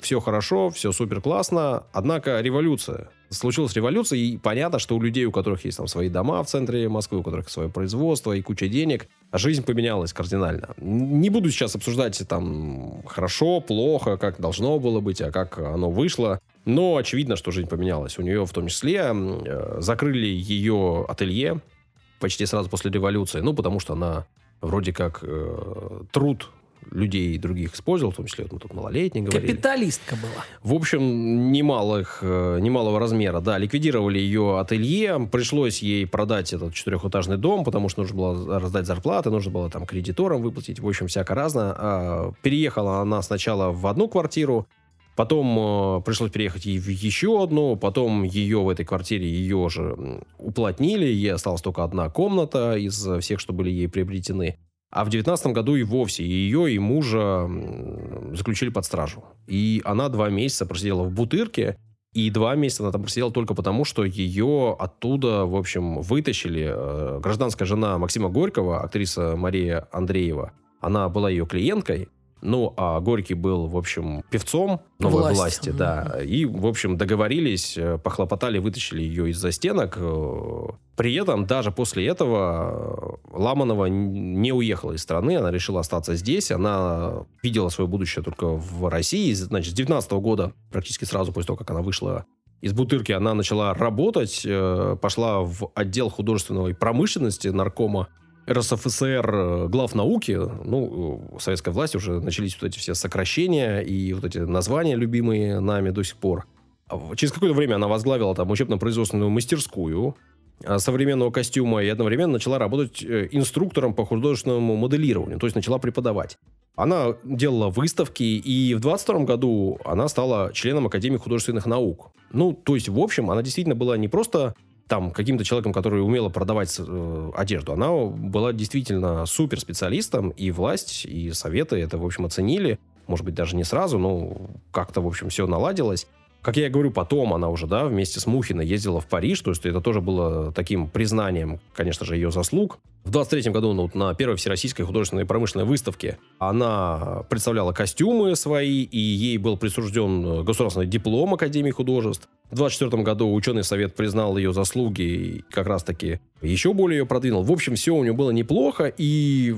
Все хорошо, все супер классно. Однако революция. Случилась революция, и понятно, что у людей, у которых есть там свои дома в центре Москвы, у которых свое производство и куча денег, жизнь поменялась кардинально. Не буду сейчас обсуждать там хорошо, плохо, как должно было быть, а как оно вышло. Но очевидно, что жизнь поменялась. У нее в том числе э, закрыли ее ателье почти сразу после революции. Ну, потому что она вроде как э, труд людей и других использовал, в том числе вот мы тут малолетних говорили. Капиталистка была. В общем, немалых, э, немалого размера, да, ликвидировали ее ателье, пришлось ей продать этот четырехэтажный дом, потому что нужно было раздать зарплаты, нужно было там кредиторам выплатить, в общем, всяко разно. А, переехала она сначала в одну квартиру, потом э, пришлось переехать в еще одну, потом ее в этой квартире, ее же уплотнили, ей осталась только одна комната из всех, что были ей приобретены. А в 19 году и вовсе ее и мужа заключили под стражу. И она два месяца просидела в Бутырке, и два месяца она там просидела только потому, что ее оттуда, в общем, вытащили. Э, гражданская жена Максима Горького, актриса Мария Андреева, она была ее клиенткой, ну, а Горький был, в общем, певцом новой Власть. власти, да. И, в общем, договорились, э, похлопотали, вытащили ее из-за стенок. Э, при этом, даже после этого, Ламанова не уехала из страны, она решила остаться здесь. Она видела свое будущее только в России. Значит, с 19 года, практически сразу после того, как она вышла из Бутырки, она начала работать, э, пошла в отдел художественной промышленности наркома РСФСР э, глав науки, ну, э, советской власти уже начались вот эти все сокращения и вот эти названия, любимые нами до сих пор. А через какое-то время она возглавила там учебно-производственную мастерскую а, современного костюма и одновременно начала работать э, инструктором по художественному моделированию, то есть начала преподавать. Она делала выставки, и в 22 году она стала членом Академии художественных наук. Ну, то есть, в общем, она действительно была не просто там каким-то человеком, который умела продавать э, одежду. Она была действительно супер специалистом, и власть, и советы это, в общем, оценили. Может быть, даже не сразу, но как-то, в общем, все наладилось. Как я и говорю, потом она уже, да, вместе с Мухиной ездила в Париж, то есть это тоже было таким признанием, конечно же, ее заслуг. В 23 году ну, на первой всероссийской художественной промышленной выставке она представляла костюмы свои, и ей был присужден государственный диплом Академии художеств. В 24 году ученый совет признал ее заслуги и как раз-таки еще более ее продвинул. В общем, все у нее было неплохо, и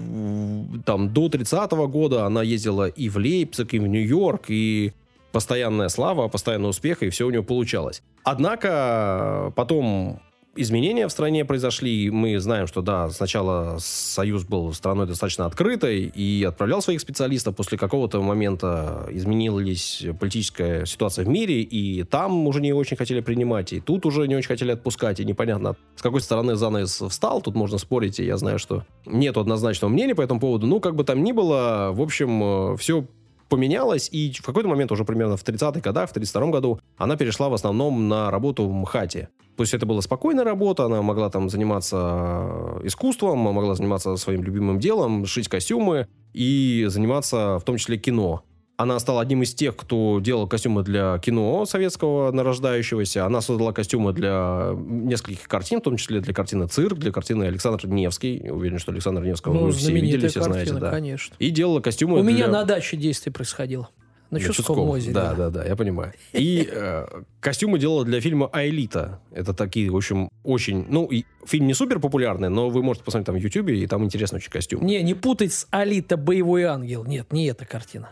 там до 30 -го года она ездила и в Лейпциг, и в Нью-Йорк, и постоянная слава, постоянный успех, и все у него получалось. Однако потом изменения в стране произошли. Мы знаем, что да, сначала Союз был страной достаточно открытой и отправлял своих специалистов. После какого-то момента изменилась политическая ситуация в мире, и там уже не очень хотели принимать, и тут уже не очень хотели отпускать, и непонятно, с какой стороны занавес встал. Тут можно спорить, и я знаю, что нет однозначного мнения по этому поводу. Ну, как бы там ни было, в общем, все поменялась, и в какой-то момент, уже примерно в 30-х годах, в 32-м году, она перешла в основном на работу в МХАТе. То есть это была спокойная работа, она могла там заниматься э, искусством, могла заниматься своим любимым делом, шить костюмы и заниматься в том числе кино. Она стала одним из тех, кто делал костюмы для кино советского нарождающегося. Она создала костюмы для нескольких картин, в том числе для картины «Цирк», для картины Александр Невский. Уверен, что Александр Невского ну, вы все видели, все картина, знаете. Да. конечно. И делала костюмы У для... меня на даче действие происходило. На Чудском озере. Да, да, да, я понимаю. И э, костюмы делала для фильма «Аэлита». Это такие, в общем, очень... Ну, и фильм не супер популярный, но вы можете посмотреть там в Ютубе, и там интересный очень костюм. Не, не путать с «Алита. Боевой ангел». Нет, не эта картина.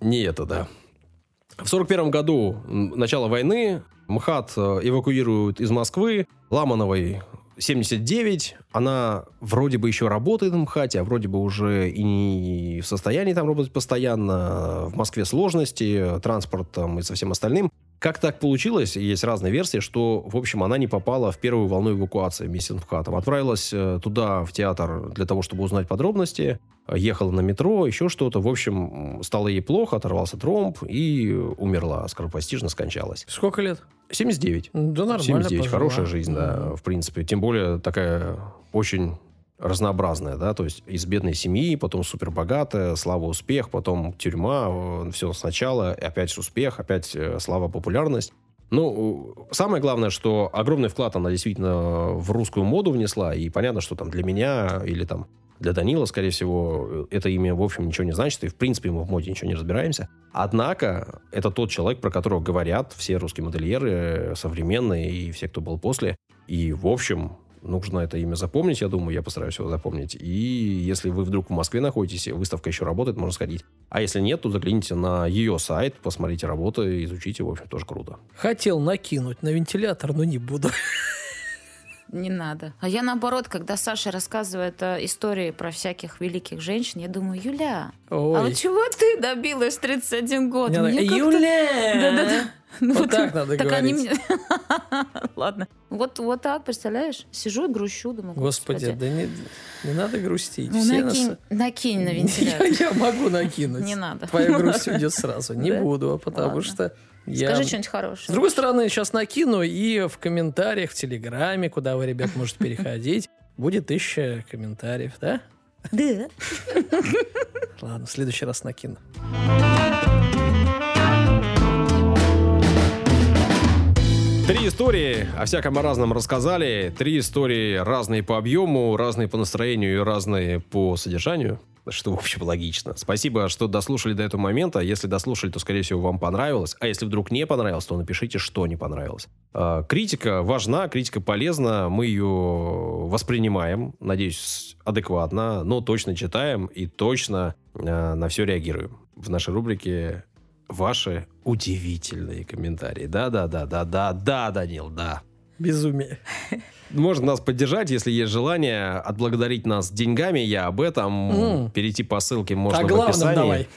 Не это, да. В 41 году, начало войны, МХАТ э, эвакуируют из Москвы. Ламановой 79, она вроде бы еще работает в МХАТе, а вроде бы уже и не в состоянии там работать постоянно. В Москве сложности, транспорт там и со всем остальным. Как так получилось, есть разные версии, что, в общем, она не попала в первую волну эвакуации вместе с МХАТом. Отправилась э, туда, в театр, для того, чтобы узнать подробности. Ехала на метро, еще что-то. В общем, стало ей плохо, оторвался тромб и умерла. Скоропостижно скончалась. Сколько лет? 79. Да нормально 79. Пожила. Хорошая жизнь, да, в принципе. Тем более такая очень разнообразная, да, то есть из бедной семьи, потом супербогатая, слава, успех, потом тюрьма, э, все сначала, опять успех, опять э, слава, популярность. Ну, самое главное, что огромный вклад она действительно в русскую моду внесла, и понятно, что там для меня или там для Данила, скорее всего, это имя, в общем, ничего не значит, и, в принципе, мы в моде ничего не разбираемся. Однако, это тот человек, про которого говорят все русские модельеры э, современные и все, кто был после. И, в общем, нужно это имя запомнить, я думаю, я постараюсь его запомнить. И если вы вдруг в Москве находитесь, выставка еще работает, можно сходить. А если нет, то загляните на ее сайт, посмотрите работы, изучите, в общем, тоже круто. Хотел накинуть на вентилятор, но не буду. Не надо. А я наоборот, когда Саша рассказывает э, истории про всяких великих женщин, я думаю, Юля, Ой. а вот чего ты добилась 31 год? Мне Юля! Да-да-да. Вот, вот так надо так говорить. Они... Ладно. Вот, вот так, представляешь? Сижу и грущу, думаю, Господи, господи. да не, не надо грустить. Ну, накинь, нас... накинь на вентилятор. Я, я могу накинуть. Не надо. Твоя грусть уйдет сразу. Не буду, потому Ладно. что я... Скажи что-нибудь хорошее. С другой стороны, сейчас накину и в комментариях, в Телеграме, куда вы, ребят, можете переходить, будет тысяча комментариев, да? Да. Ладно, в следующий раз накину. Три истории о всяком разном рассказали. Три истории разные по объему, разные по настроению и разные по содержанию. Что, в общем, логично. Спасибо, что дослушали до этого момента. Если дослушали, то, скорее всего, вам понравилось. А если вдруг не понравилось, то напишите, что не понравилось. А, критика важна, критика полезна. Мы ее воспринимаем, надеюсь, адекватно, но точно читаем и точно а, на все реагируем. В нашей рубрике ваши удивительные комментарии. Да-да-да-да-да-да, Данил, да. Безумие. Можно нас поддержать, если есть желание отблагодарить нас деньгами. Я об этом. М. Перейти по ссылке можно О в описании. давай.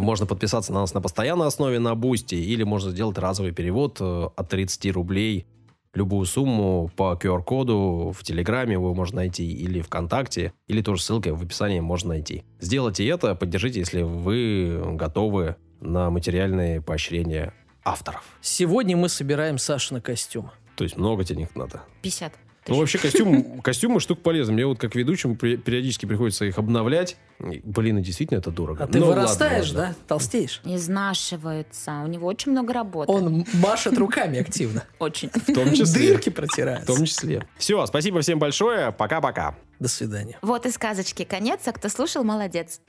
Можно подписаться на нас на постоянной основе на Boosty, или можно сделать разовый перевод э, от 30 рублей. Любую сумму по QR-коду в Телеграме вы можно найти, или ВКонтакте, или тоже ссылкой в описании можно найти. Сделайте это, поддержите, если вы готовы на материальные поощрения авторов. Сегодня мы собираем Сашина костюм. То есть много денег надо. 50. Ну, вообще, костюм, костюмы штука полезная. Мне вот как ведущему периодически приходится их обновлять. Блин, и действительно это дорого. А ты Ну, ладно, вырастаешь, ладно. да? Толстеешь. Изнашиваются. У него очень много работы. Он машет руками активно. Очень. В том числе. Дырки В протирает. том числе. Все, спасибо всем большое. Пока-пока. До свидания. Вот и сказочки конец, а кто слушал, молодец.